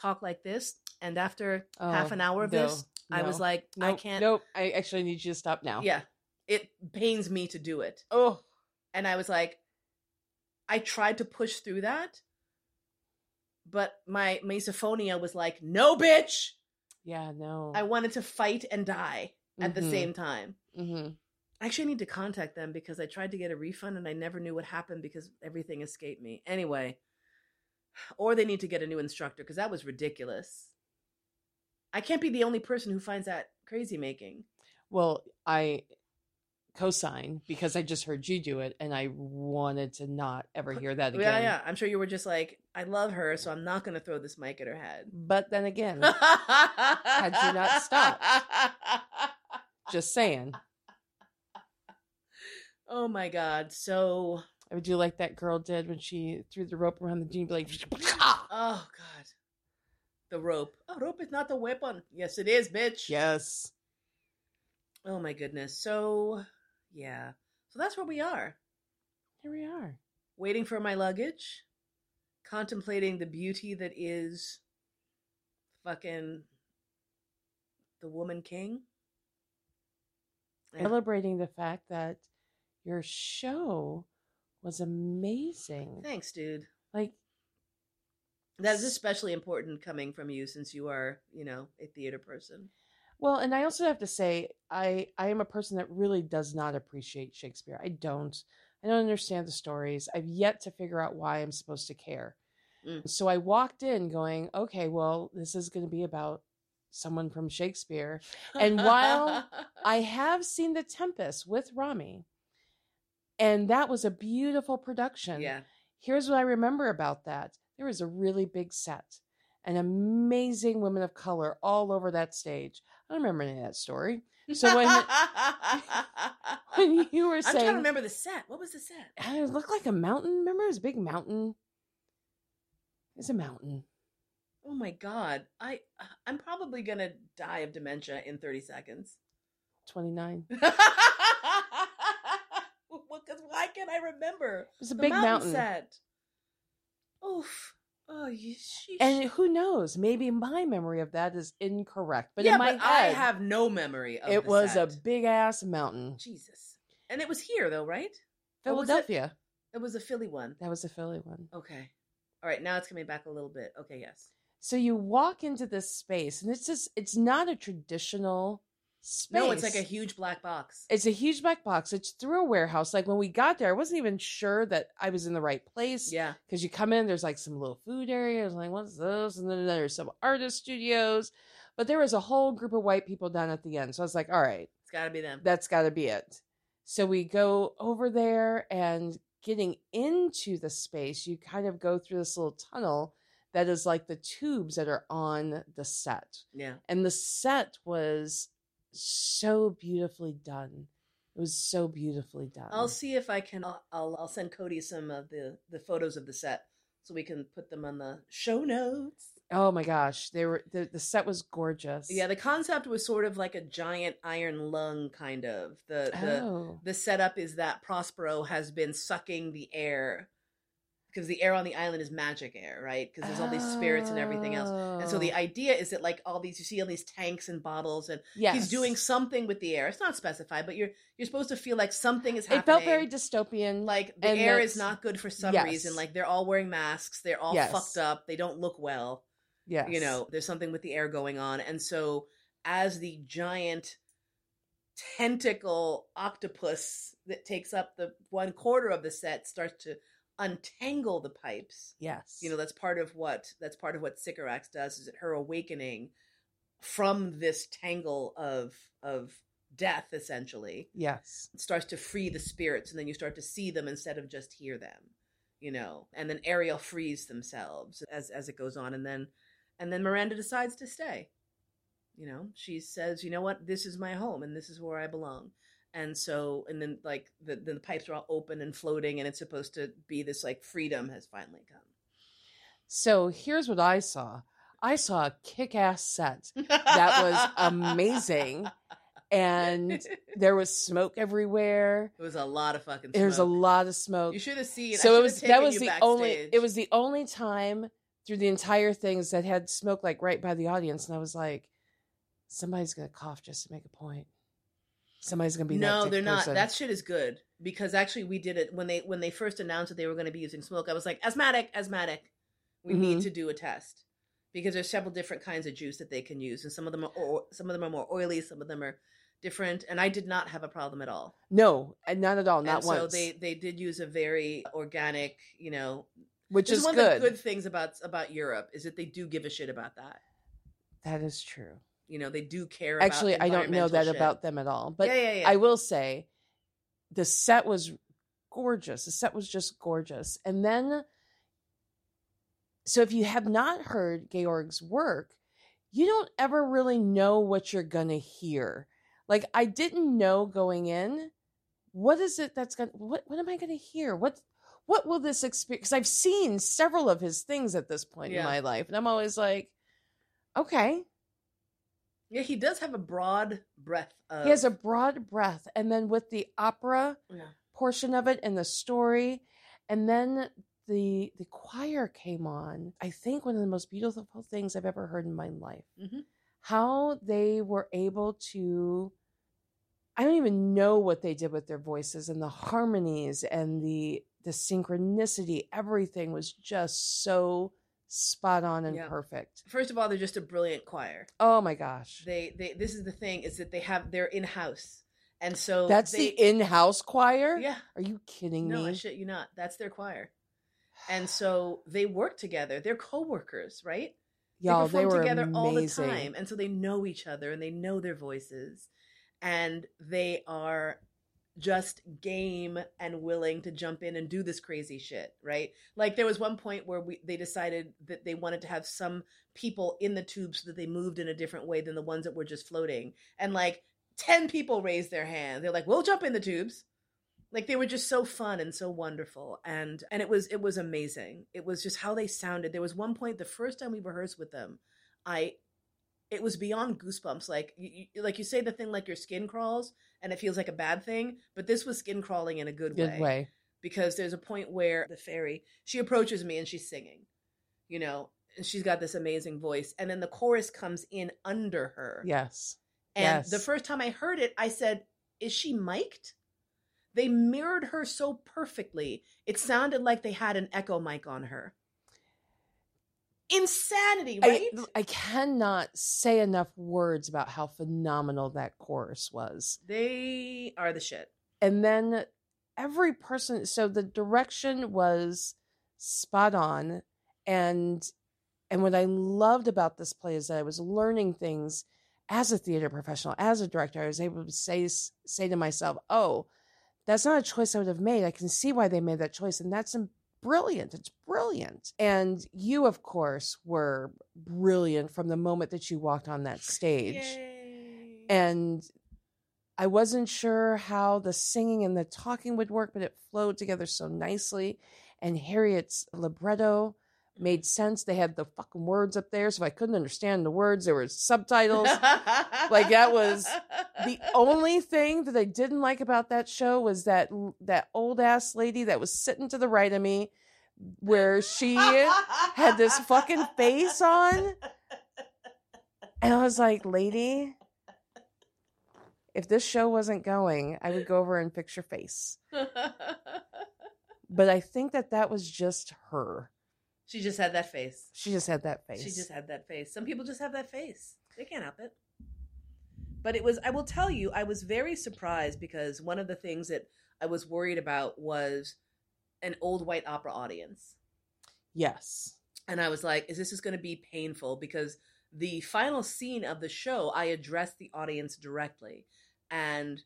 talk like this. And after oh, half Oh, an hour of no, this, I was no. like, I can't. Nope. I actually need you to stop now. Yeah. It pains me to do it. Oh. And I was like, I tried to push through that, but my misophonia was like, no, bitch. Yeah. No. I wanted to fight and die at the Mhm. same time. hmm I actually need to contact them because I tried to get a refund and I never knew what happened because everything escaped me. Anyway, or they need to get a new instructor because that was ridiculous. I can't be the only person who finds that crazy making. Well, I co-sign because I just heard you do it, and I wanted to not ever hear that again. Yeah, yeah. I'm sure you were just like, I love her, so I'm not going to throw this mic at her head. But then again, Had you not stopped. just saying. Oh my god. So, I would do like that girl did when she threw the rope around the genie, be like, oh god. The rope. Oh, rope is not the weapon. Yes, it is, bitch. yes. Oh my goodness. So, yeah. So that's where we are. Here we are. Waiting for my luggage, contemplating the beauty that is fucking the woman king. And- Celebrating the fact that your show was amazing. Thanks, dude. Like, That is especially important coming from you since you are, you know, a theater person. Well, and I also have to say, I I am a person that really does not appreciate Shakespeare. I don't. I don't understand the stories. I've yet to figure out why I'm supposed to care. Mm. So I walked in going, okay, well, this is going to be about someone from Shakespeare. And while I have seen The Tempest with Rami, and that was a beautiful production. yeah, Here's what I remember about that there was a really big set and amazing women of color all over that stage. I don't remember any of that story. So when, when you were saying, I'm trying to remember the set. What was the set? it looked like a mountain. Remember, it was a big mountain. It's a mountain. Oh my god, I I'm probably gonna die of dementia in 30 seconds. 29. Well, because why can't I remember? was a the big mountain. set. Oof. Oh, you. Sheesh. And who knows? Maybe my memory of that is incorrect. But yeah, in my but head, I have no memory of it was set. a big ass mountain. Jesus. And it was here though, right? Philadelphia. It was a Philly one. That was a Philly one. Okay. All right, now it's coming back a little bit. Okay, yes. So you walk into this space, and it's just, it's not a traditional space. No, it's like a huge black box. It's a huge black box. It's through a warehouse. Like when we got there, I wasn't even sure that I was in the right place. yeah. Because you come in, there's like some little food areas, like, what's this? And then there's some artist studios. But there was a whole group of white people down at the end. So I was like, all right, It's got to be them. that's got to be it. So we go over there and getting into the space, you kind of go through this little tunnel that is like the tubes that are on the set. yeah. And the set was so beautifully done. It was so beautifully done. I'll see if I can. I'll, I'll send Cody some of the the photos of the set so we can put them on the show notes. oh my gosh, they were the, the set was gorgeous. Yeah, the concept was sort of like a giant iron lung, kind of. The the oh. the setup is that Prospero has been sucking the air because the air on the island is magic air, right? Because there's all these spirits and everything else. And so the Oh. idea is that like all these you see all these tanks and bottles and yes. he's doing something with the air. It's not specified, but you're you're supposed to feel like something is happening. It felt very dystopian. like the air is not good for some Yes. reason. Like they're all wearing masks, they're all Yes. fucked up, they don't look well. yes. You know, there's something with the air going on. And so as the giant tentacle octopus that takes up the one quarter of the set starts to untangle the pipes. Yes. You know, that's part of what that's part of what Sycorax does is that her awakening from this tangle of of death essentially Yes. starts to free the spirits and then you start to see them instead of just hear them you know and then ariel frees themselves as as it goes on and then And then Miranda decides to stay. You know, she says, "You know what? This is my home, and this is where I belong." And so, and then like the then the pipes are all open and floating, and it's supposed to be this like freedom has finally come. So here's what I saw. I saw a kick-ass set that was amazing, and there was smoke everywhere. It was a lot of fucking. There was a lot of smoke. You should have seen. So it was that was the only it was the only time through the entire things that had smoke like right by the audience, and I was like, somebody's gonna cough just to make a point. Somebody's gonna be no, they're not. person. That shit is good because actually we did it when they when they first announced that they were going to be using smoke. I was like, asthmatic, asthmatic. We need Mhm. to do a test because there's several different kinds of juice that they can use, and some of them are or, some of them are more oily, some of them are different. And I did not have a problem at all. no, not at all, not and once. so they they did use a very organic, you know. which Which is one good. of the good things about about Europe is that they do give a shit about that. That is true. You know, they do care. about Actually, I don't know that shit. about them at all, but yeah, yeah, yeah. I will say the set was gorgeous. The set was just gorgeous. And then, so if you have not heard Georg's work, you don't ever really know what you're to hear. Like, I didn't know going in, what is it that's to, what, what am I to hear? What, what will this experience? Because I've seen several of his things at this point in my life. And I'm always like, okay. Yeah, he does have a broad breadth. Of, He has a broad breath. And then with the opera, Yeah. portion of it and the story and then the the choir came on i think one of the most beautiful things i've ever heard in my life Mhm. how they were able to i don't even know what they did with their voices and the harmonies and the the synchronicity everything was just so spot on and Yeah. perfect First of all, they're just a brilliant choir. oh my gosh They they this is the thing is that they have they're in house, and so that's they, the in-house choir yeah. are you kidding No, me I shit you not. That's their choir, and so they work together. They're co-workers, right? y'all they they, were together amazing. all the time, and so they know each other and they know their voices, and they are just game and willing to jump in and do this crazy shit, right? Like there was one point where we they decided that they wanted to have some people in the tube so that they moved in a different way than the ones that were just floating, and like ten people raised their hand. They're like, "We'll jump in the tubes." Like they were just so fun and so wonderful, and and it was it was amazing. It was just how they sounded. There was one point the first time we rehearsed with them, I it was beyond goosebumps. Like you, you, like you say the thing like your skin crawls and it feels like a bad thing, but this was skin crawling in a good, good way because there's a point where the fairy she approaches me and she's singing, you know, and she's got this amazing voice, and then the chorus comes in under her. yes And Yes. the first time I heard it, I said, "Is she mic'd?" They mirrored her so perfectly. It sounded like they had an echo mic on her. Insanity, right? I, I cannot say enough words about how phenomenal that chorus was. they are the shit. And then every person, so the direction was spot on. And and what I loved about this play is that I was learning things as a theater professional, as a director. I was able to say say to myself, "Oh, that's not a choice I would have made. I can see why they made that choice, and that's brilliant. It's brilliant." And you, of course, were brilliant from the moment that you walked on that stage. Yay. And I wasn't sure how the singing and the talking would work, but it flowed together so nicely. And Harriet's libretto made sense. They had the fucking words up there, so if I couldn't understand the words, there were subtitles. Like, that was the only thing that I didn't like about that show was that that old ass lady that was sitting to the right of me, where she had this fucking face on, and I was like, "Lady, if this show wasn't going, I would go over and fix your face." But I think that that was just her. She just had that face. She just had that face. She just had that face. Some people just have that face. They can't help it. But it was, I will tell you, I was very surprised because one of the things that I was worried about was an old white opera audience. yes. And I was like, is this is going to be painful? Because the final scene of the show, I addressed the audience directly. And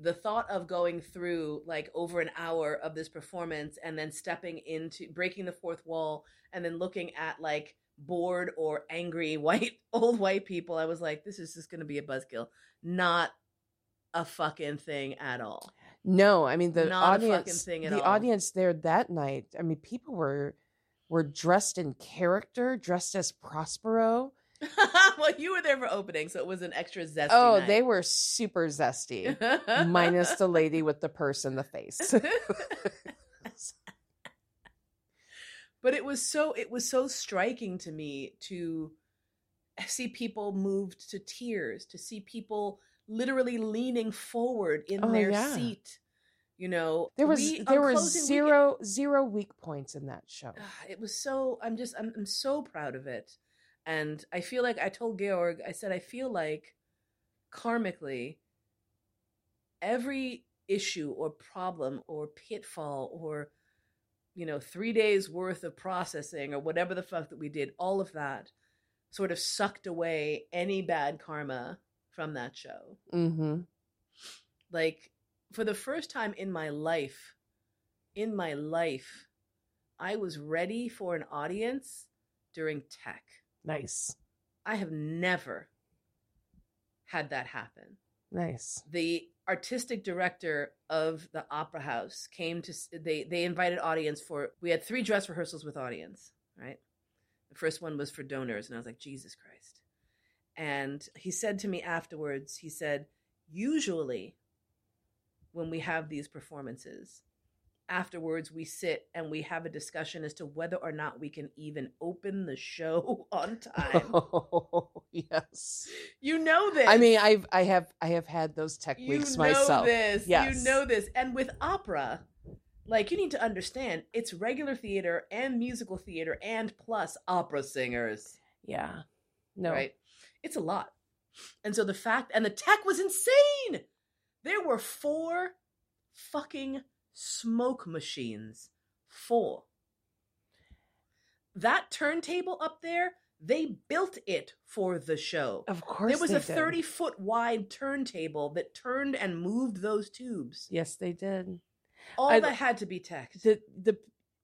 the thought of going through like over an hour of this performance and then stepping into breaking the fourth wall and then looking at like bored or angry white old white people. I was like, this is just going to be a buzzkill, not a fucking thing at all. No, I mean the Not a fucking audience. thing at the all. audience there that night. I mean, people were were dressed in character, dressed as Prospero. well, you were there for opening, so it was an extra zesty. oh, night. they were super zesty, minus the lady with the purse in the face. but it was so it was so striking to me to see people moved to tears to see people literally leaning forward in Oh, their yeah. seat you know there was we- there was closing weekend- zero zero weak points in that show. Ah, it was so i'm just I'm, I'm so proud of it and i feel like i told georg i said i feel like karmically every issue or problem or pitfall or you know three days worth of processing or whatever the fuck that we did all of that sort of sucked away any bad karma from that show Mm-hmm. like for the first time in my life in my life i was ready for an audience during tech Nice, i have never had that happen. Nice. the artistic director of the opera house came to they they invited audience for we had three dress rehearsals with audience right? The first one was for donors and i was like jesus christ. And he said to me afterwards he said usually when we have these performances afterwards we sit and we have a discussion as to whether or not we can even open the show on time Oh, yes. you know this I mean, I've I have I have had those tech you weeks know myself. this. Yes. You know this. And with opera, like you need to understand, it's regular theater and musical theater and plus opera singers. Yeah. No. Right? It's a lot. And so the fact and the tech was insane. There were four fucking smoke machines. Four. That turntable up there, they built it for the show. Of course. There was a did. 30 foot wide turntable that turned and moved those tubes. Yes, they did. All I- that had to be tech. The the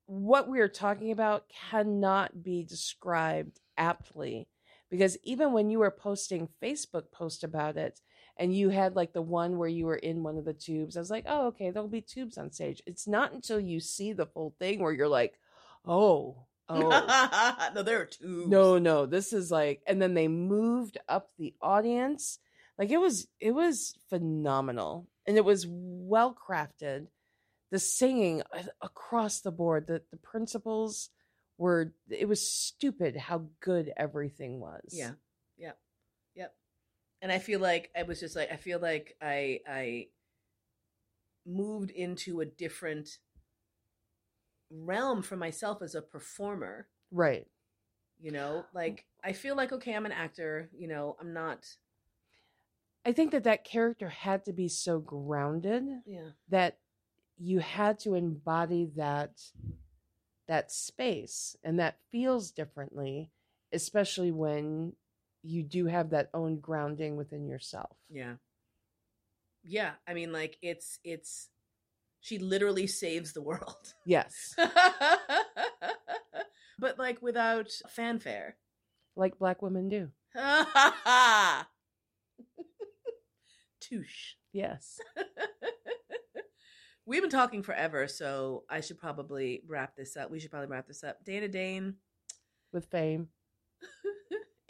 what we are talking about cannot be described aptly because even when you were posting Facebook posts about it and you had like the one where you were in one of the tubes, I was like, oh, okay, there'll be tubes on stage. It's not until you see the full thing where you're like, oh, oh. no, there are tubes. no no this is like and then they moved up the audience like it was it was phenomenal and it was well crafted the singing uh, across the board the the principals were it was stupid how good everything was Yeah. Yep. And I feel like I was just like I feel like I I moved into a different realm for myself as a performer. right You know, like I feel like okay, I'm an actor. You know, I'm not. i think that that character had to be so grounded Yeah. that you had to embody that that space and that feels differently especially when you do have that own grounding within yourself Yeah. Yeah. I mean, like it's it's she literally saves the world. yes but like without fanfare. like black women do Touche. yes We've been talking forever, so I should probably wrap this up. We should probably wrap this up. Dana Dane, with fame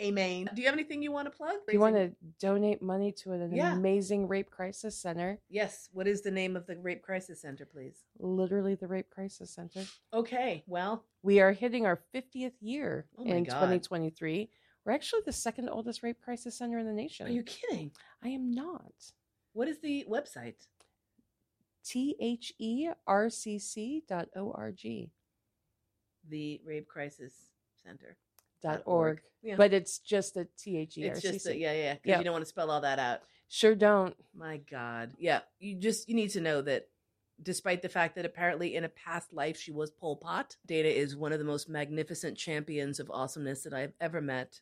amen. Do you have anything you want to plug? if you want to donate money to an Yeah. amazing rape crisis center Yes. What is the name of the Rape Crisis Center, please? literally the rape crisis center Okay. Well, we are hitting our 50th year Oh my in God. 2023 we're actually the second oldest rape crisis center in the nation are you kidding? i am not What is the website? E thercc.org. The Rape Crisis Center. Dot org. Yeah. But it's just the T H E R It's just C. yeah, yeah. Because Yeah. you don't want to spell all that out. Sure don't. My God. Yeah. You just you need to know that despite the fact that apparently in a past life she was Pol Pot, Dana is one of the most magnificent champions of awesomeness that I've ever met.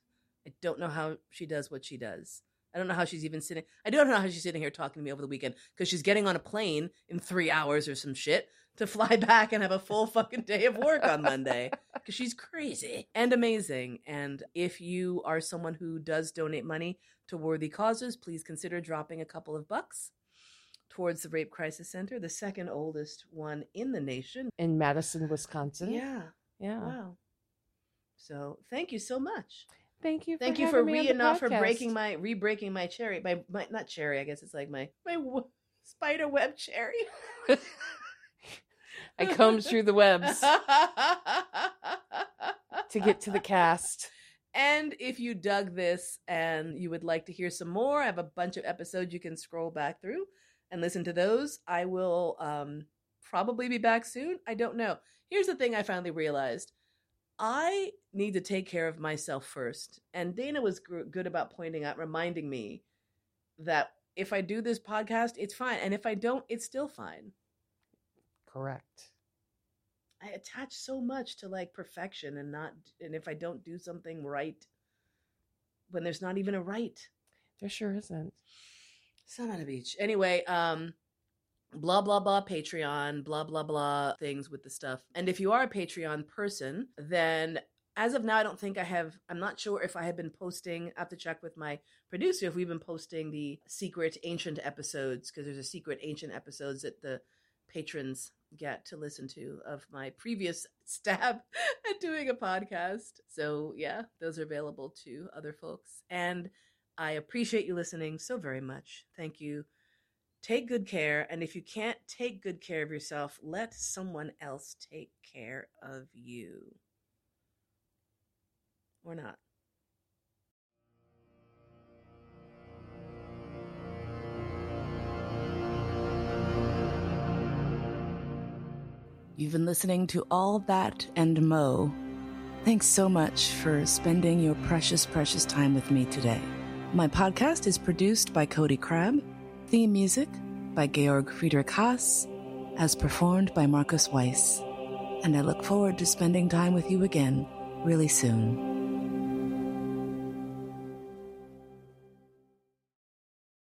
I don't know how she does what she does. I don't know how she's even sitting. I don't know how she's sitting here talking to me over the weekend because she's getting on a plane in three hours or some shit to fly back and have a full fucking day of work on Monday because she's crazy and amazing. And if you are someone who does donate money to worthy causes, please consider dropping a couple of bucks towards the Rape Crisis Center, the second oldest one in the nation. In Madison, Wisconsin. Yeah. Yeah. Wow. So thank you so much. Thank you. For Thank you for re not for breaking my re-breaking my cherry. My, my not cherry. I guess it's like my my w- spider web cherry. I combed through the webs to get to the cast. And if you dug this and you would like to hear some more, I have a bunch of episodes you can scroll back through and listen to those. I will um, probably be back soon. I don't know. Here's the thing I finally realized I need to take care of myself first. And Dana was gr- good about pointing out, reminding me that if I do this podcast, it's fine. And if I don't, it's still fine. Correct. I attach so much to like perfection and not and if I don't do something right when there's not even a right. There sure isn't. Son on a beach. Anyway, um blah blah blah Patreon, blah blah blah things with the stuff. And if you are a Patreon person, then as of now I don't think I have I'm not sure if I have been posting I have to check with my producer if we've been posting the secret ancient episodes because there's a secret ancient episodes that the patrons get to listen to of my previous stab at doing a podcast. So, yeah, those are available to other folks. And I appreciate you listening so very much. Thank you. Take good care. And if you can't take good care of yourself, let someone else take care of you. Or not. You've been listening to All That and Mo. Thanks so much for spending your precious, precious time with me today. My podcast is produced by Cody Crabb, theme music by Georg Friedrich Haas, as performed by Marcus Weiss. And I look forward to spending time with you again really soon.